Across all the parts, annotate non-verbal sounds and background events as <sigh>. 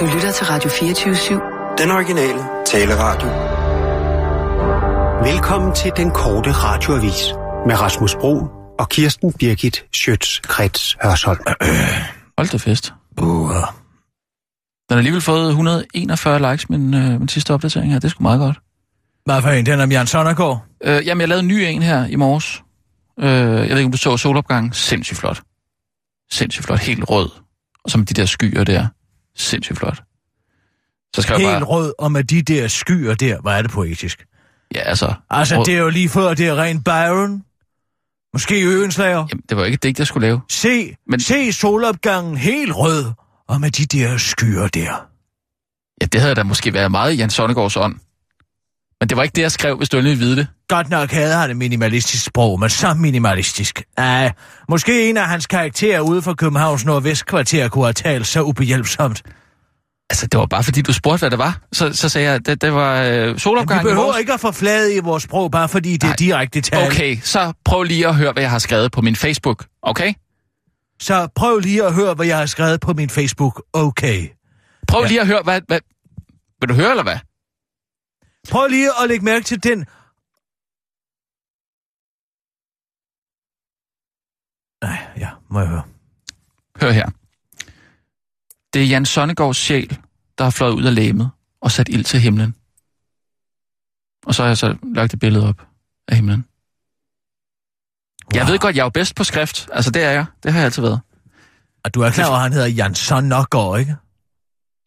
Du lytter til Radio 24-7. Den originale taleradio. Velkommen til den korte radioavis med Rasmus Bro og Kirsten Birgit Schøtz-Krets Hørsholm. <clears throat> Hold da fest. Uh. Den har alligevel fået 141 likes, min, øh, min sidste opdatering her. Det er sgu meget godt. Hvad for en? Den om Jan Sonnergaard? Øh, jamen, jeg lavede en ny en her i morges. Øh, jeg ved ikke, om du så solopgangen. Sindssygt flot. Sindssygt flot. Helt rød. Og som de der skyer der. Sindssygt flot. Så skal Helt jeg bare... rød, og med de der skyer der, hvor er det poetisk. Ja, altså... Altså, rød. det er jo lige før, det er rent Byron. Måske Øenslager. Jamen, det var ikke et digt, jeg skulle lave. Se, Men- se solopgangen helt rød, og med de der skyer der. Ja, det havde da måske været meget i Jan Sonnegaards ånd. Men det var ikke det, jeg skrev, hvis du endelig vide det. Godt nok havde han et minimalistisk sprog, men så minimalistisk. Ej, måske en af hans karakterer ude for Københavns Nordvestkvarter kunne have talt så ubehjælpsomt. Altså, det var bare fordi, du spurgte, hvad det var. Så, så sagde jeg, at det, det var øh, vi solopgang i behøver morges. ikke at forflade i vores sprog, bare fordi det er Nej. direkte tale. Okay, så prøv lige at høre, hvad jeg har skrevet på min Facebook, okay? Så prøv lige at høre, hvad jeg har skrevet på min Facebook. Okay. Prøv Ja. lige at høre, hvad, hvad... Vil du høre, eller hvad? Prøv lige at lægge mærke til den... Nej, ja, må jeg høre. Hør her. Det er Jan Sonnegaards sjæl, der har fløjet ud af lægemet og sat ild til himlen. Og så har jeg så lagt et billede op af himlen. Jeg Wow. ved godt, jeg er jo bedst på skrift. Altså, det er jeg. Det har jeg altid været. Og du er klar over, at han hedder Jan Sonnegård, ikke?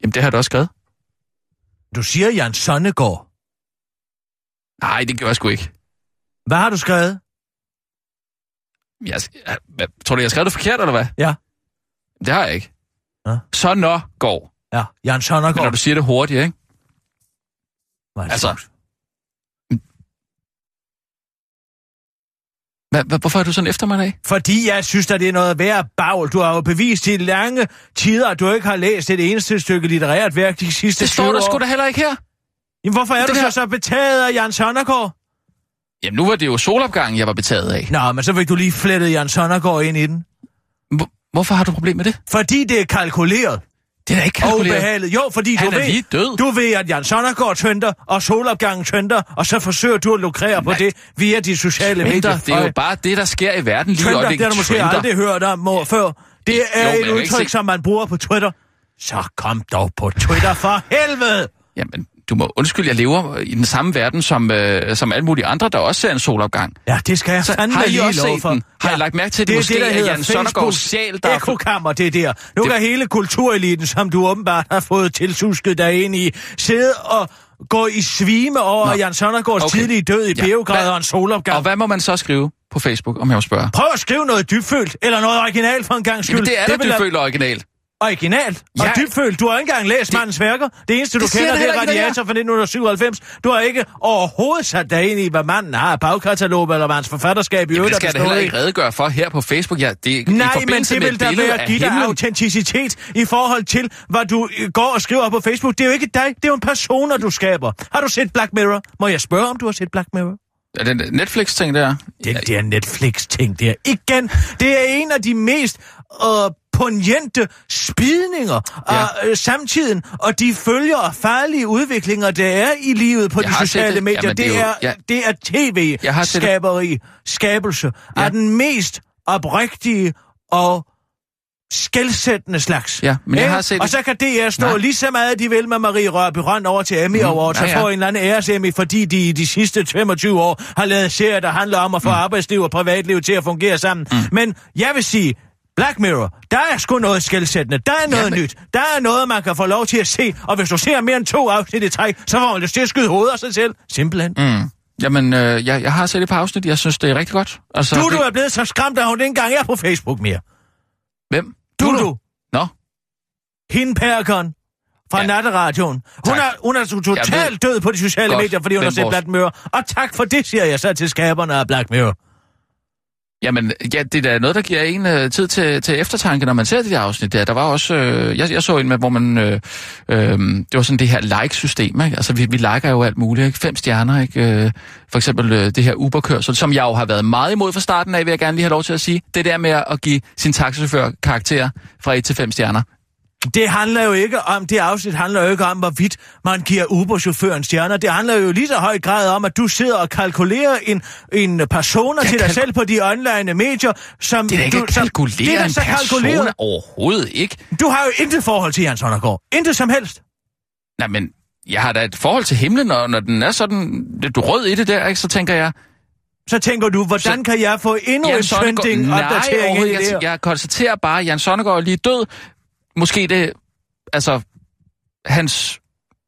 Jamen, det har jeg da også skrevet. Du siger Jan Sonnegård. Nej, det gjorde jeg sgu ikke. Hvad har du skrevet? Jeg, jeg, hvad, tror du, jeg skrev det forkert, eller hvad? Ja. Det har jeg ikke. Nå. Så nå går. Ja, Jan Men når du siger det hurtigt, ikke? Det altså-. Hva, hva, hvorfor er du sådan efter mig dag? Fordi jeg synes, at det er noget værd bagl. Du har jo bevist i lange tider, at du ikke har læst et eneste stykke litterært værk de sidste Det 20 står der år. sgu da heller ikke her. Jamen, hvorfor er Det du så her- så betaget af Jan Sonnegård? Jamen, nu var det jo solopgangen, jeg var betaget af. Nå, men så fik du lige flettet Jan Sonnegård ind i den. Hvor, hvorfor har du problem med det? Fordi det er kalkuleret. Det er da ikke Og kalkuleret. ubehageligt. Jo, fordi Han du er ved, lige død. du ved, at Jan Sonnergaard tønder, og solopgangen tønder, og så forsøger du at lukrere på Nej. det via de sociale medier. det er jo bare det, der sker i verden lige Tønder, det har du måske Trender. aldrig hørt om må, før. Det Jo, er jeg et udtryk, som man bruger på Twitter. Så kom dog på Twitter for helvede! Jamen, du må undskylde, jeg lever i den samme verden som, øh, som alle mulige andre, der også ser en solopgang. Ja, det skal jeg fandme har I lige også set for. den? Har I lagt mærke til, at det det måske det, der er Jan Sonnergaards sjæl, der er- ekokammer, det der. Nu Det- kan hele kultureliten, som du åbenbart har fået tilsusket dig ind i, sidde og gå i svime over Nå. Jan Sonnergaards Okay. tidlige død i Ja. Beograd og en solopgang. Og hvad må man så skrive på Facebook, om jeg må spørge? Prøv at skrive noget dybfølt, eller noget originalt for en gang skyld. Jamen, det er vil du jeg- føler originalt. Originalt og Ja. dybfølt. Du har ikke engang læst mandens værker. Det eneste, du Det kender, det er Radiator fra 1997. Du har ikke overhovedet sat dig ind i, hvad manden har af bagkatalog, eller hvad hans forfatterskab i øvrigt det skal jeg heller ikke redegøre for her på Facebook. Ja, det er i Nej, men det med vil da være af give dig autenticitet i forhold til, hvad du går og skriver på Facebook. Det er jo ikke dig, det er jo en personer, du skaber. Har du set Black Mirror? Må jeg spørge, om du har set Black Mirror? Er det Netflix-ting der? Den der Netflix-ting der. Igen, det er en af de mest øh, poignante spidninger Ja. af øh, samtiden, og de følger og farlige udviklinger, der er i livet på Jeg de sociale det. medier. Jamen, det det, er jo- ja. det er tv-skaberi, skabelse Ja. af den mest oprigtige og skældsættende slags. Ja, men jeg har set Og det. så kan DR stå Nej. lige så meget, de vil med Marie Rørby Røn over til Emmy Mm, Awards ja, og ja. få en eller anden æres Emmy, fordi de i de sidste 25 år har lavet serier, der handler om at få mm. arbejdsliv og privatliv til at fungere sammen. Mm. Men jeg vil sige, Black Mirror, der er sgu noget skældsættende. Der er noget Jamen. nyt. Der er noget, man kan få lov til at se. Og hvis du ser mere end to afsnit i træk, så får man lyst til at skyde hovedet af sig selv. Simpelthen. Mm. Jamen, øh, jeg, jeg har set et par afsnit. Jeg synes, det er rigtig godt. Altså, Du, det... du er blevet så skræmt, at hun ikke engang er på Facebook mere. Hvem? Du, du. Nå, Hende Perkon fra ja. Ja. Natteradioen. Hun Tak. er, hun er totalt ved død på de sociale godt, medier, fordi hun har set Black Mirror. Og tak for det, siger jeg så til skaberne af Black Mirror. Jamen, ja, det er da noget, der giver en øh, tid til, til eftertanke, når man ser det der afsnit der. Der var også, øh, jeg, jeg så en med, hvor man, øh, øh, det var sådan det her like-system, ikke? Altså, vi, vi liker jo alt muligt, ikke? Fem stjerner, ikke? Øh, for eksempel øh, det her Uber-kørsel, som jeg jo har været meget imod fra starten af, vil jeg gerne lige have lov til at sige. Det der med at give sin taxichauffør karakter fra 1 til 5 stjerner. Det handler jo ikke om, det afsnit handler jo ikke om, hvorvidt man giver Uber-chaufføren stjerner. Det handler jo lige så høj grad om, at du sidder og kalkulerer en, en persona til dig selv på de online medier, som... Det er ikke du, som- kalkulere det er en så kalkuleret. overhovedet ikke. Du har jo intet forhold til Jan Sondergaard. Intet som helst. Nej, men jeg har da et forhold til himlen, og når den er sådan, du rød i det der, ikke, så tænker jeg, Så tænker du, hvordan Så- kan jeg få endnu en trending nej, opdatering ind i det her? jeg, konstaterer bare, at Jan Sonnergaard er lige død. Måske det, altså, hans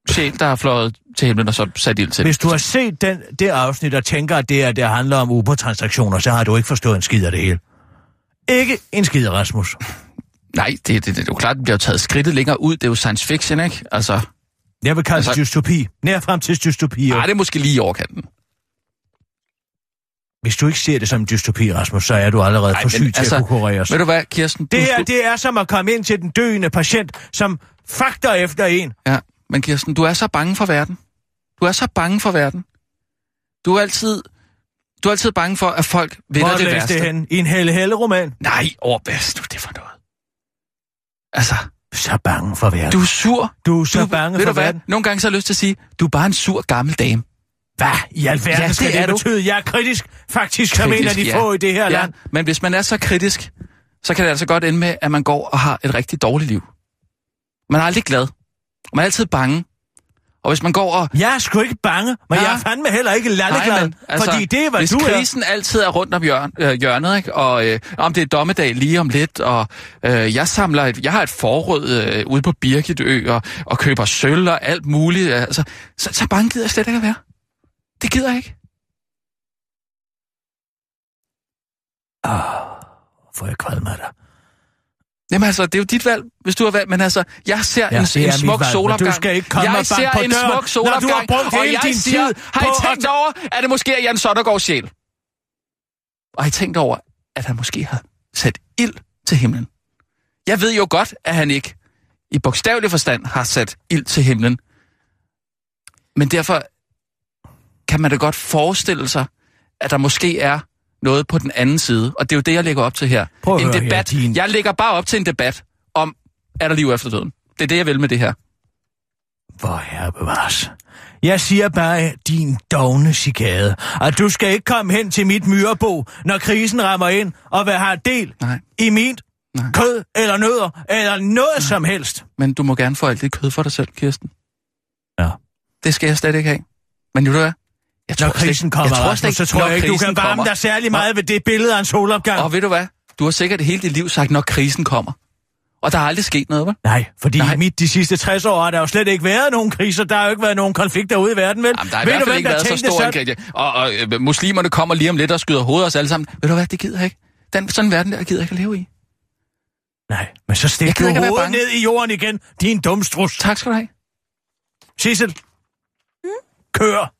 sjæl, der har fløjet til himlen og så sat ild til. Hvis du har set den, det afsnit og tænker, at det, er, det handler om Uber-transaktioner, så har du ikke forstået en skid af det hele. Ikke en skid, Rasmus. Nej, det, det, det, det er jo klart, det bliver taget skridtet længere ud. Det er jo science fiction, ikke? Altså, Jeg vil kalde det Altså- dystopi. Nær frem til dystopi. nej, det er måske lige i overkanten. Hvis du ikke ser det som en dystopi, Rasmus, så er du allerede Ej, for men syg til altså, at kunne kureres. Ved du hvad, Kirsten? Det her, det er som at komme ind til den døende patient, som fakter efter en. Ja, men Kirsten, du er så bange for verden. Du er så bange for verden. Du er altid, du er altid bange for, at folk Hvor dig det værste. det hen? I en helle helle roman Nej, over hvad er det for noget? Altså, Så bange for verden. du er sur. du er så du, bange ved for du hvad? verden. Nogle gange så har jeg lyst til at sige, du er bare en sur gammel dame. Hvad i alverden Ja, det skal er det du. betyde? Jeg er kritisk, faktisk som en af de ja. få i det her ja, land. Men hvis man er så kritisk, så kan det altså godt ende med, at man går og har et rigtig dårligt liv. Man er aldrig glad. Man er altid bange. Og hvis man går og... Jeg er sgu ikke bange, men Ja. jeg er fandme heller ikke lalleglad, altså, fordi det er, hvad hvis du er. krisen altid er rundt om hjørn, øh, hjørnet, ikke? og øh, om det er dommedag lige om lidt, og øh, jeg samler et, jeg har et forråd øh, ude på Birgitø, og, og køber sølv og alt muligt, øh, altså, så, så bange gider jeg slet ikke at være. Det gider jeg ikke. Får jeg kvalme af dig. Jamen altså, det er jo dit valg, hvis du har valgt, men altså, jeg ser Ja, en, en smuk valg, solopgang. du skal ikke komme jeg og ser på en døren, smuk når solopgang, du har brugt og hele jeg din siger, tid har I tænkt at- over, at det måske er Jan Sondergaards sjæl? Og har I tænkt over, at han måske har sat ild til himlen? Jeg ved jo godt, at han ikke i bogstavelig forstand har sat ild til himlen. Men derfor kan man da godt forestille sig, at der måske er noget på den anden side. Og det er jo det, jeg lægger op til her. Prøv en høre her, debat. din- Jeg lægger bare op til en debat om, er der liv efter døden? Det er det, jeg vil med det her. Hvor herre bevares. Jeg siger bare, din dogne cicade, at du skal ikke komme hen til mit myrebo, når krisen rammer ind, og vil have del Nej. i mit Nej. kød eller nødder, eller noget som helst. Men du må gerne få alt dit kød for dig selv, Kirsten. Ja. Det skal jeg slet ikke have. Men ved du hvad? Jeg Når tror slet- krisen kommer, jeg tror Rasmus, slet så tror når jeg ikke, du krisen kan varme kommer- dig særlig meget ved det billede af en solopgang. Og ved du hvad? Du har sikkert hele dit liv sagt, når krisen kommer. Og der har aldrig sket noget, vel? Nej, fordi Nej. Nej. midt de sidste 60 år har der jo slet ikke været nogen kriser. Der har jo ikke været nogen konflikter ude i verden, vel? Jamen, der har i hvert du, fald ikke været så stor en krig. Og, og øh, muslimerne kommer lige om lidt og skyder hovedet os alle sammen. Ved du hvad? Det gider jeg ikke. Den, sådan en verden der gider jeg ikke at leve i. Nej, men så stik du hovedet ned i jorden igen, din dumstrus. Tak skal du have. Sissel. Kør.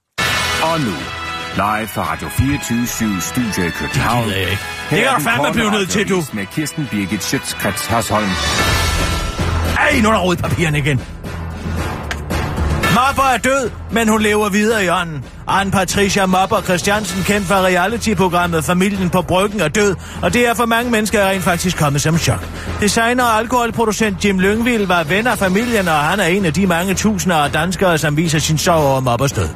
Og nu, live fra Radio 24 Studio i København. gider jeg ikke. Her Det er du fandme blive nødt til, du. Med Kirsten Birgit Schøtzgrads Hasholm. Ej, nu er der rodet papirerne igen. Mopper er død, men hun lever videre i ånden. Anne Patricia Mopper Christiansen, kendt fra reality-programmet Familien på Bryggen, er død, og det er for mange mennesker rent faktisk kommet som chok. Designer og alkoholproducent Jim Lyngvild var ven af familien, og han er en af de mange tusinder af danskere, som viser sin sorg over Moppers død.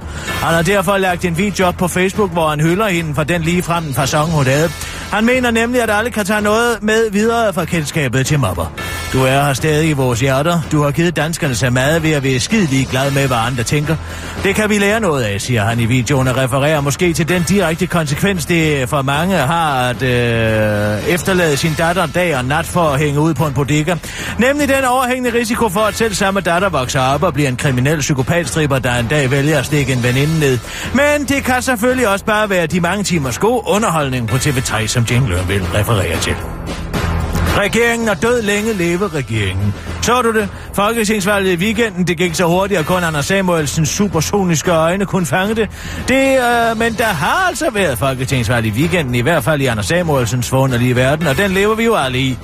Han har derfor lagt en video op på Facebook, hvor han hylder hende for den lige frem fasong, hun havde. Han mener nemlig, at alle kan tage noget med videre fra kendskabet til Mopper. Du er her stadig i vores hjerter. Du har givet danskerne så meget ved at være skidelig glad med, hvad andre tænker. Det kan vi lære noget af, siger han i videoen og refererer måske til den direkte konsekvens, det for mange har at øh, efterlade sin datter dag og nat for at hænge ud på en bodega. Nemlig den overhængende risiko for, at selv samme datter vokser op og bliver en kriminel psykopatstriber, der en dag vælger at stikke en veninde ned. Men det kan selvfølgelig også bare være de mange timers god underholdning på TV3, som Jane vil referere til. Regeringen er død længe, leve regeringen. Så du det? Folketingsvalget i weekenden, det gik så hurtigt, at kun Anders Samuelsens supersoniske øjne kunne fange det. det øh, men der har altså været folketingsvalg i weekenden, i hvert fald i Anders Samuelsens forunderlige verden, og den lever vi jo alle i.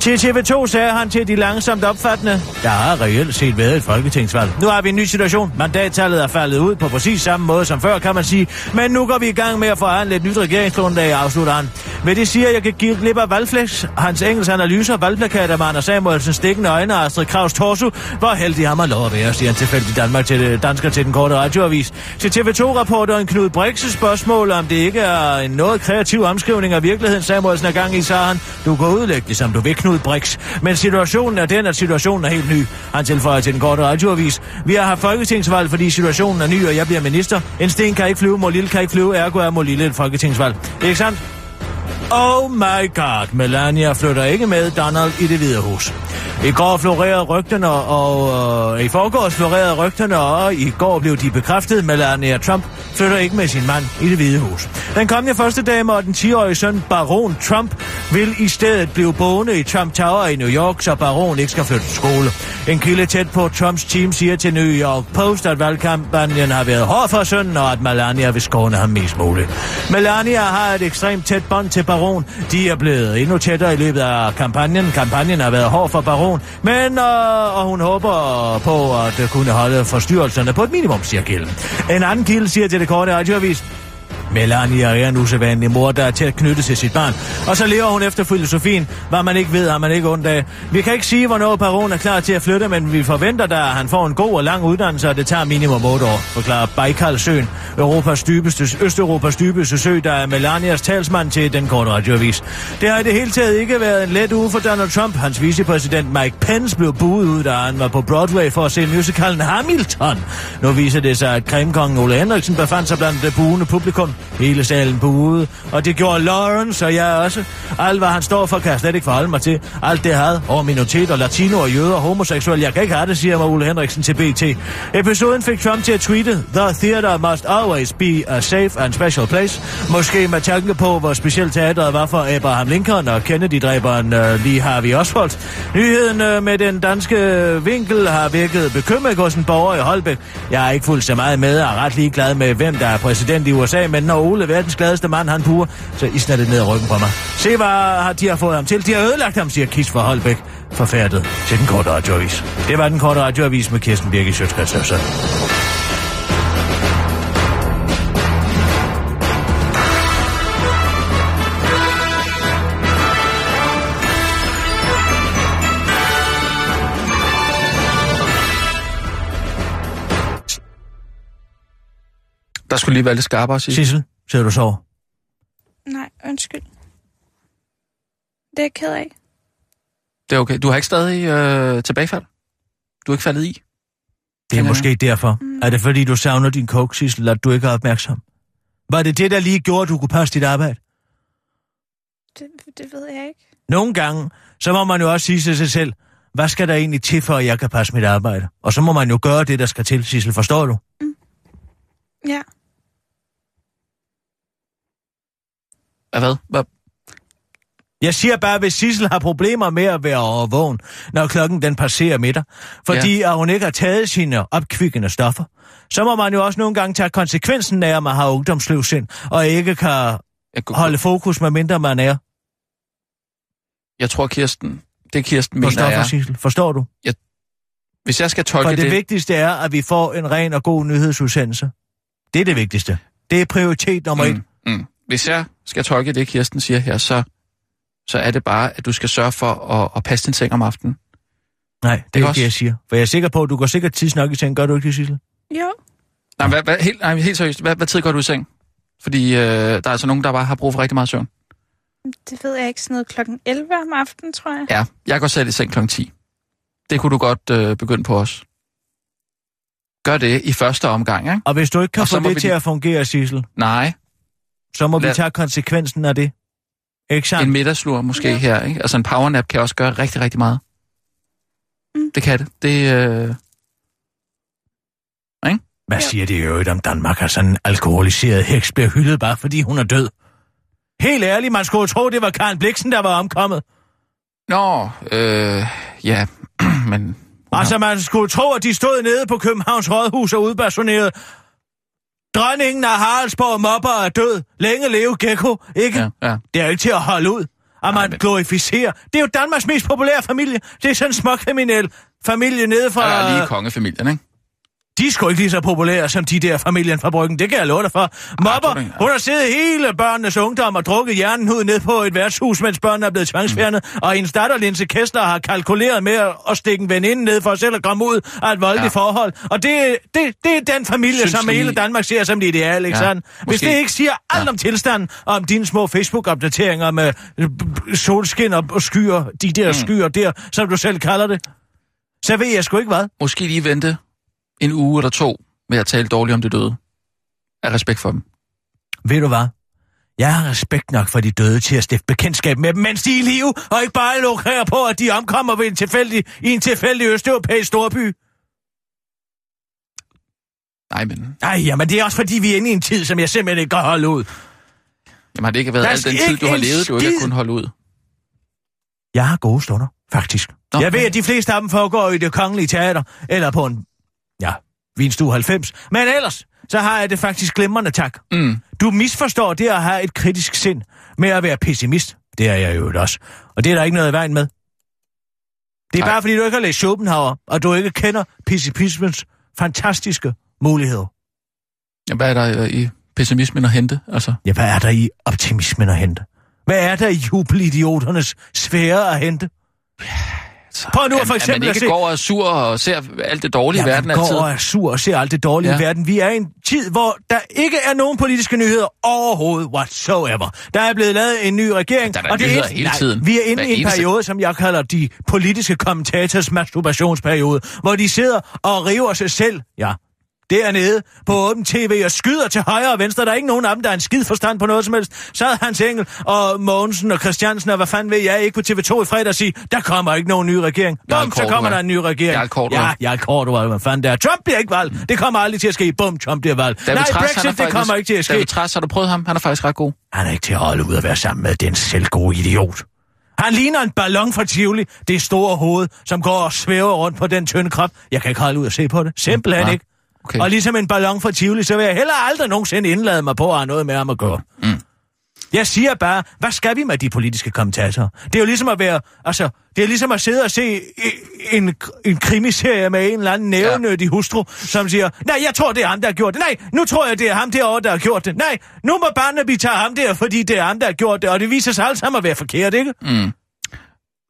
Til TV2 sagde han til de langsomt opfattende, der har reelt set været et folketingsvalg. Nu har vi en ny situation. Mandattallet er faldet ud på præcis samme måde som før, kan man sige. Men nu går vi i gang med at forhandle et nyt regeringsgrundlag, afslutter han. Men det siger, at jeg kan give glip af valgflæks. Hans engelsk analyser, valgplakater med Anders Samuelsen, stikkende øjne og Astrid Kraus torso. Hvor heldig har man lov at være, siger en tilfældig Danmark til øh, dansker til den korte radioavis. Til TV2-rapporteren Knud Brix spørgsmål, om det ikke er en noget kreativ omskrivning af virkeligheden, Samuelsen er gang i, sagde han. Du går udlægge det, som du vil, Knud Brix. Men situationen er den, at situationen er helt ny. Han tilføjer til den korte radioavis. Vi har haft folketingsvalg, fordi situationen er ny, og jeg bliver minister. En sten kan ikke flyve, Molille kan ikke flyve, ergo er Molille et folketingsvalg. Det er ikke sandt? Oh my god, Melania flytter ikke med Donald i det hvide hus. I går florerede rygterne, og øh, i forgårs florerede rygterne, og i går blev de bekræftet. Melania Trump flytter ikke med sin mand i det hvide hus. Den kommende første dame og den 10-årige søn, Baron Trump, vil i stedet blive boende i Trump Tower i New York, så Baron ikke skal flytte til skole. En kilde tæt på Trumps team siger til New York Post, at valgkampagnen har været hård for sønnen, og at Melania vil skåne ham mest muligt. Melania har et ekstremt tæt bånd til Baron. Baron. De er blevet endnu tættere i løbet af kampagnen. Kampagnen har været hård for Baron, men øh, og hun håber på at kunne holde forstyrrelserne på et minimum, siger kilden. En anden kilde siger til det korte radioavis, Melania er en usædvanlig mor, der er tæt knyttet til sit barn. Og så lever hun efter filosofien, hvad man ikke ved, har man ikke ondt af. Vi kan ikke sige, hvornår Baron er klar til at flytte, men vi forventer da, at han får en god og lang uddannelse, og det tager minimum 8 år, forklarer Baikalsøen, Europas dybeste, Østeuropas dybeste sø, der er Melanias talsmand til den korte radioavis. Det har i det hele taget ikke været en let uge for Donald Trump. Hans vicepræsident Mike Pence blev buet ud, da han var på Broadway for at se musicalen Hamilton. Nu viser det sig, at kremkongen Ole Henriksen befandt sig blandt det buende publikum. Hele salen buede, og det gjorde Lawrence og jeg også. Alt, hvad han står for, kan jeg slet ikke forholde mig til. Alt det had over minoriteter, latino og jøder og homoseksuelle. Jeg kan ikke have det, siger mig Ole Henriksen til BT. Episoden fik Trump til at tweete, The theater must always be a safe and special place. Måske med tanke på, hvor specielt teateret var for Abraham Lincoln og Kennedy-dræberen øh, Lee Harvey Oswald. Nyheden øh, med den danske vinkel har virket bekymret hos en borger i Holbæk. Jeg er ikke fuldt så meget med og er ret ligeglad med, hvem der er præsident i USA, men når Ole, verdens gladeste mand, han purer, så I det ned ad ryggen på mig. Se, hvad har de har fået ham til. De har ødelagt ham, siger Kis fra Holbæk, forfærdet til den korte radioavis. Det var den korte radioavis med Kirsten Birke Sjøtskrets Der skulle lige være lidt skarpere, sige. Sissel, sidder du så? Nej, undskyld. Det er jeg ked af. Det er okay. Du har ikke stadig øh, tilbagefald? Du er ikke faldet i? Det er måske derfor. Mm. Er det fordi, du savner din coke, Sissel, at du ikke er opmærksom? Var det det, der lige gjorde, at du kunne passe dit arbejde? Det, det ved jeg ikke. Nogle gange, så må man jo også sige til sig selv, hvad skal der egentlig til, for at jeg kan passe mit arbejde? Og så må man jo gøre det, der skal til, Sissel, forstår du? Ja. Ja, hvad? hvad? Jeg siger bare, hvis Sissel har problemer med at være overvågen, når klokken den passerer middag, fordi ja. at hun ikke har taget sine opkvikkende stoffer, så må man jo også nogle gange tage konsekvensen af, at man har ungdomslivsind, og ikke kan Jeg, kunne- holde fokus, med mindre man er jeg tror, Kirsten... Det Kirsten på mener er... Sissel. Forstår du? Hvis jeg skal For tolke det, det... det vigtigste er, at vi får en ren og god nyhedsudsendelse. Det er det vigtigste. Det er prioritet nummer et. mm, mm. Hvis jeg skal tolke det, Kirsten siger her, så, så er det bare, at du skal sørge for at, at passe din seng om aftenen. Nej, det er Ikke også? det, jeg siger. For jeg er sikker på, at du går sikkert tidsnok i seng. Gør du ikke det, Sissel? Jo. Nej, hvad, hvad, helt, nej, helt seriøst. Hvad, hvad tid går du i seng? Fordi øh, der er altså nogen, der bare har brug for rigtig meget søvn. Det ved jeg ikke. Sådan noget klokken 11 om aftenen, tror jeg. Ja, jeg går selv i seng kl. 10. Det kunne du godt øh, begynde på os. Gør det i første omgang, ikke? Og hvis du ikke kan Og få det vi til at fungere, Sissel, Nej, så må vi Lad- tage konsekvensen af det. Ikke sandt? en middagslur måske Ja. her, ikke? Altså en powernap kan også gøre rigtig, rigtig meget. Mm. Det kan det. Det, øh... Hvad Ja. siger det i øvrigt om Danmark, at sådan en alkoholiseret heks bliver hyldet bare fordi hun er død? Helt ærligt, man skulle tro, det var Karen Bliksen, der var omkommet. Nå, øh, ja, <clears throat> men... Altså, man skulle tro, at de stod nede på Københavns Rådhus og udpersonerede. Dronningen af Haraldsborg og Mopper er død. Længe leve Gecko, ikke? Ja, ja. Det er jo ikke til at holde ud, at man men- glorificerer. Det er jo Danmarks mest populære familie. Det er sådan en småkriminel familie nede fra... Er lige kongefamilien, ikke? De er sgu ikke lige så populære som de der familien fra Bryggen. Det kan jeg love dig for. Du ikke? hun har siddet hele børnenes ungdom og drukket hjernen ud ned på et værtshus, mens børnene er blevet tvangsfjernet. Mm. Og hendes datter, Linse Kessler, har kalkuleret med at- stikke en veninde ned for selv at komme ud af et voldeligt Ja. forhold. Og det, det, det er den familie, Synes som I- hele Danmark ser som det ideal, ikke Ja, sandt? Hvis måske. det ikke siger alt Ja. om tilstanden, og om dine små Facebook-opdateringer med solskin og og skyer, de der mm. skyer der, som du selv kalder det, så ved jeg sgu ikke hvad. Måske lige vente en uge eller to med at tale dårligt om det døde. Af respekt for dem. Ved du hvad? Jeg har respekt nok for de døde til at stifte bekendtskab med dem, mens de er i live, og ikke bare lukrere på, at de omkommer ved en tilfældig, i en tilfældig østeuropæisk storby. Nej, men Nej, jamen det er også fordi, vi er inde i en tid, som jeg simpelthen ikke kan holde ud. jamen, har det ikke været al den tid, du har levet, du ikke har kunnet holde ud? Jeg har gode stunder, faktisk. Nå, Okay. Jeg ved, at de fleste af dem foregår i det kongelige teater, eller på en, ja, Vinstue 90. Men ellers, så har jeg det faktisk glimrende, tak. Mm. Du misforstår det at have et kritisk sind med at være pessimist. Det er jeg jo også. Og det er der ikke noget i vejen med. Det er Nej. bare fordi, du ikke har læst Schopenhauer, og du ikke kender pessimismens fantastiske muligheder. Ja, hvad er der øh, i pessimismen at hente? Altså, Ja, hvad er der i optimismen at hente? Hvad er der i jubelidioternes sfære at hente? Så, Prøv nu at, for at eksempel man at ikke se- går og er sur og ser alt det dårlige i Ja, verden man går altid. og er sur og ser alt det dårlige Ja. i verden. Vi er i en tid, hvor der ikke er nogen politiske nyheder overhovedet whatsoever. Der er blevet lavet en ny regering. Der er og det er hele tiden. Nej, vi er inde Hver i en eneste- periode, som jeg kalder de politiske kommentators masturbationsperiode, hvor de sidder og river sig selv, ja, dernede på åben tv og skyder til højre og venstre. Der er ikke nogen af dem, der er en skid forstand på noget som helst. Så havde Hans Engel og Mogensen og Christiansen og hvad fanden ved jeg ikke på TV2 i fredag og sige, der kommer ikke nogen ny regering. Bum, så kommer der en ny regering. Jarl Cordua. Ja, Jarl Cordua, hvad fanden det er. Trump bliver ikke valgt. Det kommer aldrig til at ske. Bum, Trump bliver valgt. David Nej, Trads, Brexit, det faktisk, kommer ikke til at ske. David Trads, har du prøvet ham? Han er faktisk ret god. Han er ikke til at holde ud at være sammen med den selvgode idiot. Han ligner en ballon fra Tivoli, det store hoved, som går og svæver rundt på den tynde krop. Jeg kan ikke holde ud at se på det. Simpelthen Ja, ikke. Okay. Og ligesom en ballon fra Tivoli, så vil jeg heller aldrig nogensinde indlade mig på at have noget med ham at gøre. Mm. Jeg siger bare, hvad skal vi med de politiske kommentatorer? Det er jo ligesom at være, altså, det er ligesom at sidde og se en, en krimiserie med en eller anden nævnyttig hustru, som siger, nej, jeg tror, det er ham, der har gjort det. Nej, nu tror jeg, det er ham derovre, der har gjort det. Nej, nu må Barnaby tage ham der, fordi det er ham, der har gjort det, og det viser sig alle sammen at være forkert, ikke? Mm.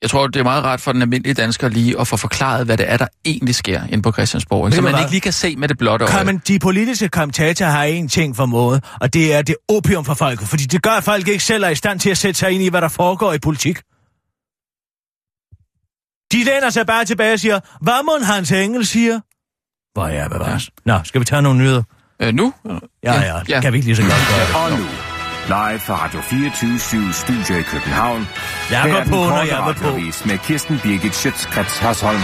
Jeg tror, det er meget rart for den almindelige dansker lige at få forklaret, hvad det er, der egentlig sker inde på Christiansborg. ikke? Så man hvad? ikke lige kan se med det blotte øje. Kan man, de politiske kommentatorer har en ting for måde, og det er det opium for folket, fordi det gør, at folk ikke selv er i stand til at sætte sig ind i, hvad der foregår i politik. De læner sig bare tilbage og siger, hvad må Hans Engel siger? Hvor er bevares. Nå, skal vi tage nogle nyheder? Øh, nu? Ja, ja, ja. Kan vi ikke lige så godt gøre det? Og nu, live fra Radio 24 Studio i København. Jeg går er den på, når jeg var på. Med Kirsten Birgit Schøtzgrads Hasholm.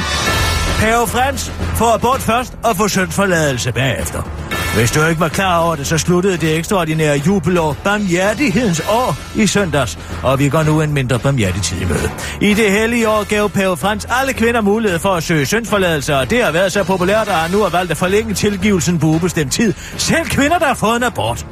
Pave Frans får abort først og får syndsforladelse bagefter. Hvis du ikke var klar over det, så sluttede det ekstraordinære jubelår Barmhjertighedens år i søndags, og vi går nu en mindre barmhjertig tid i møde. I det hellige år gav Pave Frans alle kvinder mulighed for at søge syndsforladelse, og det har været så populært, at han nu har valgt at forlænge tilgivelsen på ubestemt tid. Selv kvinder, der har fået en abort.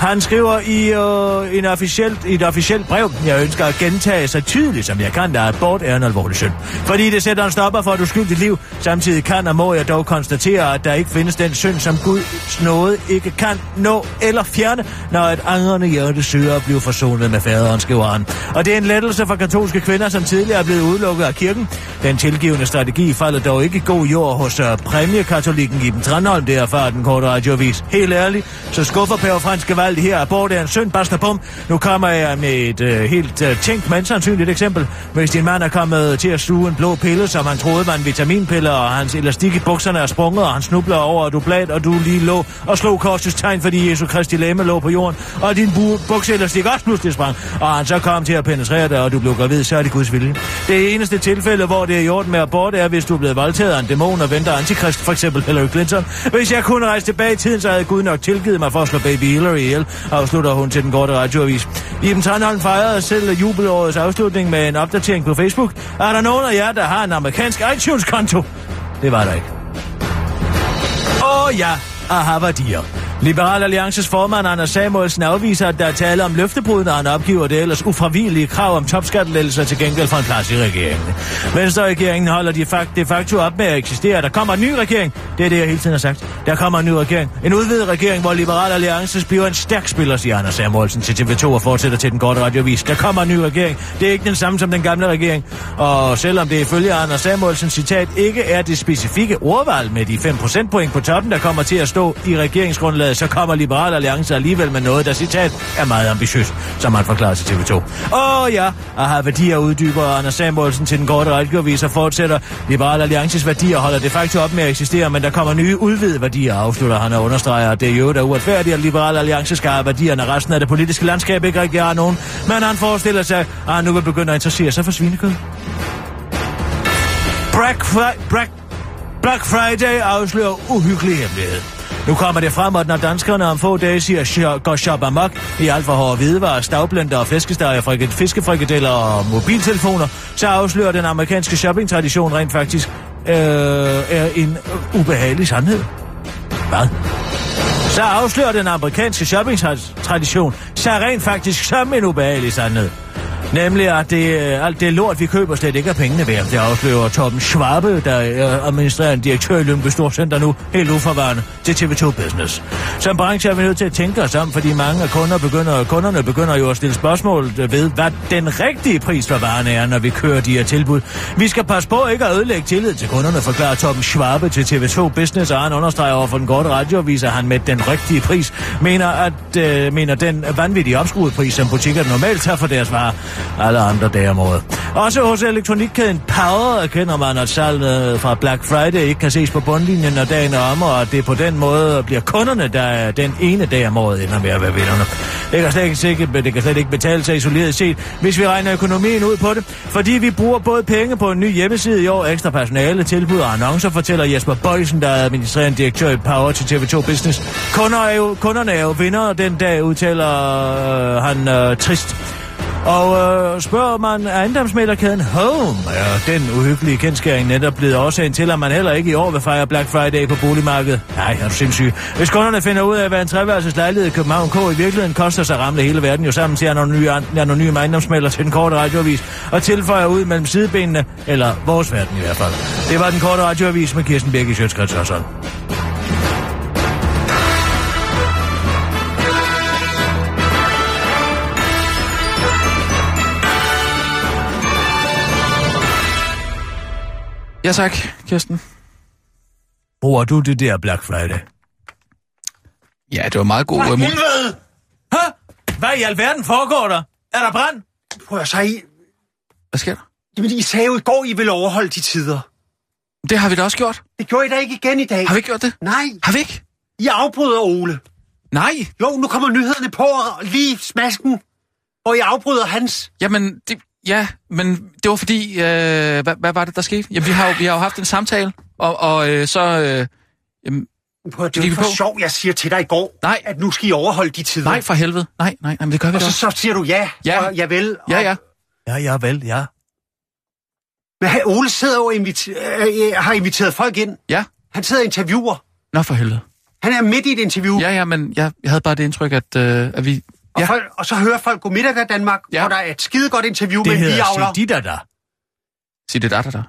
Han skriver i øh, en officielt, i et officielt brev, jeg ønsker at gentage så tydeligt som jeg kan, at abort er en alvorlig synd. Fordi det sætter en stopper for et uskyldigt liv. Samtidig kan og må jeg dog konstatere, at der ikke findes den synd, som Guds nåde ikke kan nå eller fjerne, når et angrende hjerte søger at blive forsonet med faderen, skriver han. Og det er en lettelse for katolske kvinder, som tidligere er blevet udelukket af kirken. Den tilgivende strategi falder dog ikke i god jord hos uh, præmiekatolikken Iben Trandholm, det erfarer den korte radiovis. Helt ærligt, så skuffer Pave Frans gevaldigt her. Abort er en synd, basta bum. Nu kommer jeg med et uh, helt uh, tænkt, men sandsynligt eksempel. Hvis din mand er kommet til at sluge en blå pille, som han troede var en vitaminpille, og hans elastik i bukserne er sprunget, og han snubler over et blad, og du lige lå og slog korsets tegn, fordi Jesu Kristi læme lå på jorden, og din bu- bukseelastik også pludselig sprang, og han så kom til at penetrere dig, og du blev gravid, så er det Guds vilje. Det eneste tilfælde, hvor det er i orden med abort, er, hvis du er blevet voldtaget af en dæmon og venter antikrist, for eksempel Hillary Clinton. Hvis jeg kunne rejse tilbage i tiden, så havde Gud nok tilgivet mig for at slå baby Hillary ihjel, afslutter hun til den korte radioavis. Iben Tranholm fejrede selv jubelårets afslutning med en opdatering på Facebook. Er der nogen af jer, der har en amerikansk iTunes-konto? Det var der ikke. Åh oh, ja, aha værdier. Liberal Alliances formand Anders Samuelsen afviser, at der er tale om løftebrud, når han opgiver det ellers ufravigelige krav om topskattelettelser til gengæld for en plads i regeringen. Venstre-regeringen holder de, facto, de facto op med at eksistere. Der kommer en ny regering. Det er det, jeg hele tiden har sagt. Der kommer en ny regering. En udvidet regering, hvor Liberal Alliances bliver en stærk spiller, siger Anders Samuelsen til TV2 og fortsætter til den korte radiovis. Der kommer en ny regering. Det er ikke den samme som den gamle regering. Og selvom det ifølge Anders Samuelsens citat ikke er det specifikke ordvalg med de 5 procentpoint på toppen, der kommer til at stå i regeringsgrundlaget, Øh, så kommer Liberal Alliance alligevel med noget, der citat er meget ambitiøst, som han forklarer til TV2. Åh ja, at har værdier uddyber Anders Samuelsen til den korte radiovis og fortsætter. Liberal Alliances værdier holder de facto op med at eksistere, men der kommer nye udvidede værdier, afslutter han og understreger, at det er jo der uretfærdigt, at Liberal Alliance skal have værdierne, resten af det politiske landskab ikke rigtig har nogen. Men han forestiller sig, at han nu vil begynde at interessere sig for svinekød. Black, Fri- Black, Black Friday afslører uhyggelig hemmelighed. Nu kommer det frem, at når danskerne om få dage siger, går shop amok i alt for hårde hvidevarer, stavblender og flæskesteger, fiskefrikadeller og mobiltelefoner, så afslører den amerikanske shoppingtradition rent faktisk øh, er en ubehagelig sandhed. Hvad? Så afslører den amerikanske shoppingtradition sig rent faktisk som en ubehagelig sandhed. Nemlig, at det, øh, alt det lort, vi køber, slet ikke er pengene værd. Det afslører Torben Schwabe, der er administrerende direktør i Lyngby Storcenter nu, helt uforvarende, til TV2 Business. Som branche er vi nødt til at tænke os om, fordi mange af kunder begynder, kunderne begynder jo at stille spørgsmål ved, hvad den rigtige pris for varerne er, når vi kører de her tilbud. Vi skal passe på ikke at ødelægge tillid til kunderne, forklarer Torben Schwabe til TV2 Business, og han understreger over for den korte radioavis, at han med den rigtige pris mener, at, øh, mener den vanvittige opskruede pris, som butikker normalt tager for deres varer, alle andre dage om året. Også hos elektronikkæden Power erkender man, at salget øh, fra Black Friday ikke kan ses på bundlinjen, når dagen er om, og at det på den måde bliver kunderne, der er den ene dag om året ender med at være vinderne. Det kan, slet ikke, sikkert, det kan slet ikke betale sig isoleret set, hvis vi regner økonomien ud på det. Fordi vi bruger både penge på en ny hjemmeside i år, ekstra personale, tilbud og annoncer, fortæller Jesper Bøjsen, der er administrerende direktør i Power til TV2 Business. Kunder er jo, kunderne er jo vinder den dag, udtaler øh, han øh, trist. Og øh, spørger man ejendomsmælderkæden Home, er den uhyggelige kendskæring netop blevet årsagen til, at man heller ikke i år vil fejre Black Friday på boligmarkedet? Nej, er du sindssyg. Hvis kunderne finder ud af, hvad en treværelses lejlighed i København K i virkeligheden koster, sig ramle hele verden jo sammen til anonyme, anonyme ejendomsmælder til den korte radioavis og tilføjer ud mellem sidebenene, eller vores verden i hvert fald. Det var den korte radioavis med Kirsten Birgit Sjøtskrets Hørsholm. Ja tak, Kirsten. Bruger du det der Black Friday? Ja, det var meget god... For mu- helvede! Hæ? Hvad i alverden foregår der? Er der brand? Prøv at sige, Hvad sker der? jamen I sagde jo i går, I ville overholde de tider. Det har vi da også gjort. Det gjorde I da ikke igen i dag. Har vi ikke gjort det? Nej, Har vi ikke? I afbryder Ole. Nej. Jo, nu kommer nyhederne på og lige smasken, hvor I afbryder hans. Jamen, det, ja, men det var fordi... Øh, hvad, hvad var det, der skete? Jamen, vi har jo, vi har jo haft en samtale, og, og øh, så... Øh, jamen, Prøv, det er jo for sjov, jeg siger til dig i går, Nej. at nu skal I overholde de tider. nej, for helvede. Nej, nej, nej, men det gør vi Og da så, så siger du ja, Ja. og jeg vel. Ja, ja. Ja, ja, vel, ja. Men Ole sidder og inviter- øh, har inviteret folk ind. Ja. Han sidder og interviewer. Nå, for helvede. Han er midt i et interview. Ja, ja, men jeg, jeg havde bare det indtryk, at, øh, at vi... Og, Ja. folk, og så hører folk God middag af Danmark, Ja. hvor der er et skide godt interview Det med en hedder biavler. Sidita der. Sig det da, da, da.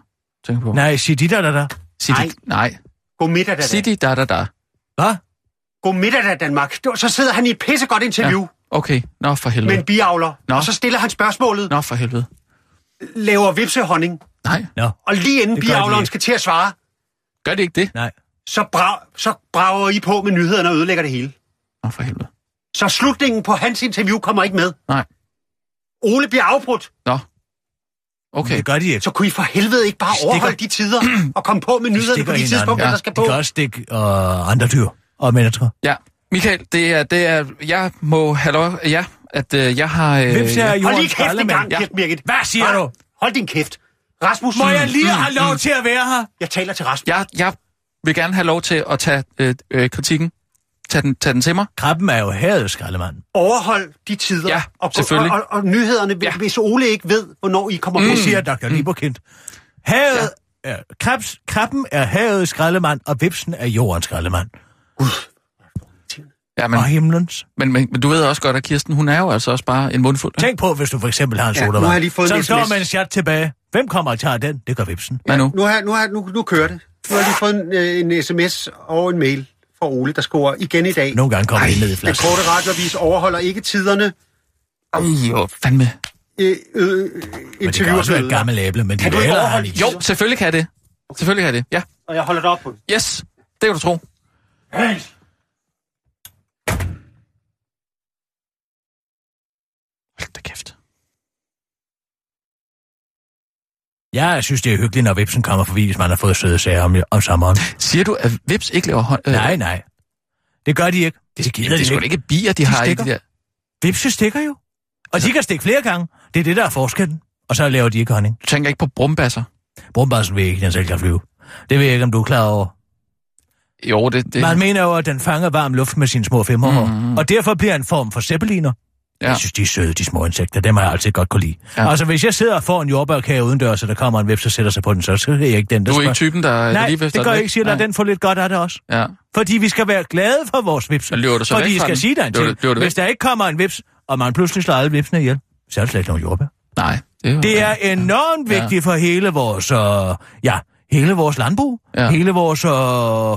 Tænk på. Nej, Sidita der der. Sig Nej. det, nej. God middag af Sig det da, da, da. Hvad? God middag af Danmark. Så sidder han i et pissegodt interview Ja. Okay, nå for med helvede. en biavler. Nå. Og så stiller han spørgsmålet, Nå for helvede. laver vipsehonning. Nej, Nå, Og lige inden Det biavleren skal til at svare, gør det ikke det? nej. så, bra, så brager I på med nyhederne og ødelægger det hele. Nå for helvede. Så slutningen på hans interview kommer ikke med. Nej. Ole bliver afbrudt. Nå. Okay. Det gør de ikke. Så kunne I for helvede ikke bare stikker- overholde de tider og komme på med De nyhederne på de tidspunkter, Ja, der skal De på. kan også stikke og andre dyr og mennesker. Ja, Michael, det er, det er, jeg må have lov, ja, at øh, jeg har... Øh, Hvem siger jeg, Hold lige kæft en gang, Ja. Kirsten Birgit. Hvad siger Hva? du? Hold din kæft. Rasmus, Må jeg lige have lov til at være her? jeg taler til Rasmus. jeg, jeg vil gerne have lov til at tage øh, øh, kritikken. Tag den, tag den til mig. Krabben er jo havet, skraldemand. Overhold de tider. Ja, og, selvfølgelig. Og, og, og nyhederne, Ja. ja. hvis Ole ikke ved, hvornår I kommer Det på. siger Dr. Libokind. Havet er, krabs, krabben er havets skraldemand, og vipsen er jordens skraldemand. Ja, Men... Og himlens. men, men, men du ved også godt, at Kirsten, hun er jo altså også bare en mundfuld. Tænk på, hvis du for eksempel har en Ja, sodavand. nu har jeg lige fået en står med en chat tilbage. Hvem kommer og tager den? Det gør vipsen. Hvad nu? Nu, har, nu, har, nu, nu kører det. Nu har jeg lige fået en, øh, en sms og en mail fra Ole, der skriver igen i dag. Nogle gange kommer det ned i Den flasken. korte radioavis overholder ikke tiderne. Ej, jo, fandme. Øh, øh, Men det kan interviewer også være et gammelt æble, men de Kan æder har. Jo, selvfølgelig kan det. Selvfølgelig kan det. Ja. Og jeg holder det op på. Yes, det kan du tro. Hold da kæft. Jeg synes, det er hyggeligt, når vipsen kommer forbi, hvis man har fået søde sager om, om sommeren. Siger du, at Vips ikke laver hånd... Øh, Nej, nej. Det gør de ikke. Det gider det er de ikke. ikke bier, de, har i stikker. de der... Vipse stikker jo. Og de kan stikke flere gange. Det er det, der er forskellen. Og så laver de ikke honning. Du tænker ikke på brumbasser? Brumbarsen vil ikke, den selv kan flyve. Det ved jeg ikke, om du er klar over. Jo, det... det Man mener jo, at den fanger varm luft med sine små femmerhår. Mm-hmm. Og derfor bliver en form for zeppeliner. Ja. ja. Jeg synes, de er søde, de små insekter. Dem har jeg altid godt kunne lide. Ja. Ja. Altså, hvis jeg sidder og får en jordbærkage udendørs, og der kommer en vips og sætter sig på den, så, så er jeg ikke den, der Du er ikke spørger- typen, der, Nej, lige det gør jeg ikke, siger, Nej. den få lidt godt af det også. Ja. Fordi vi skal være glade for vores vips. Så du så Fordi fra skal den? sige dig en ting. løber? Hvis der ikke kommer en vips, og man pludselig slår alle vipsene ihjel, så er det slet ikke nogen jordbær. Nej, det er. Det er enormt Ja. vigtigt for hele vores, øh, ja, hele vores landbrug, ja. Ja. hele vores øh,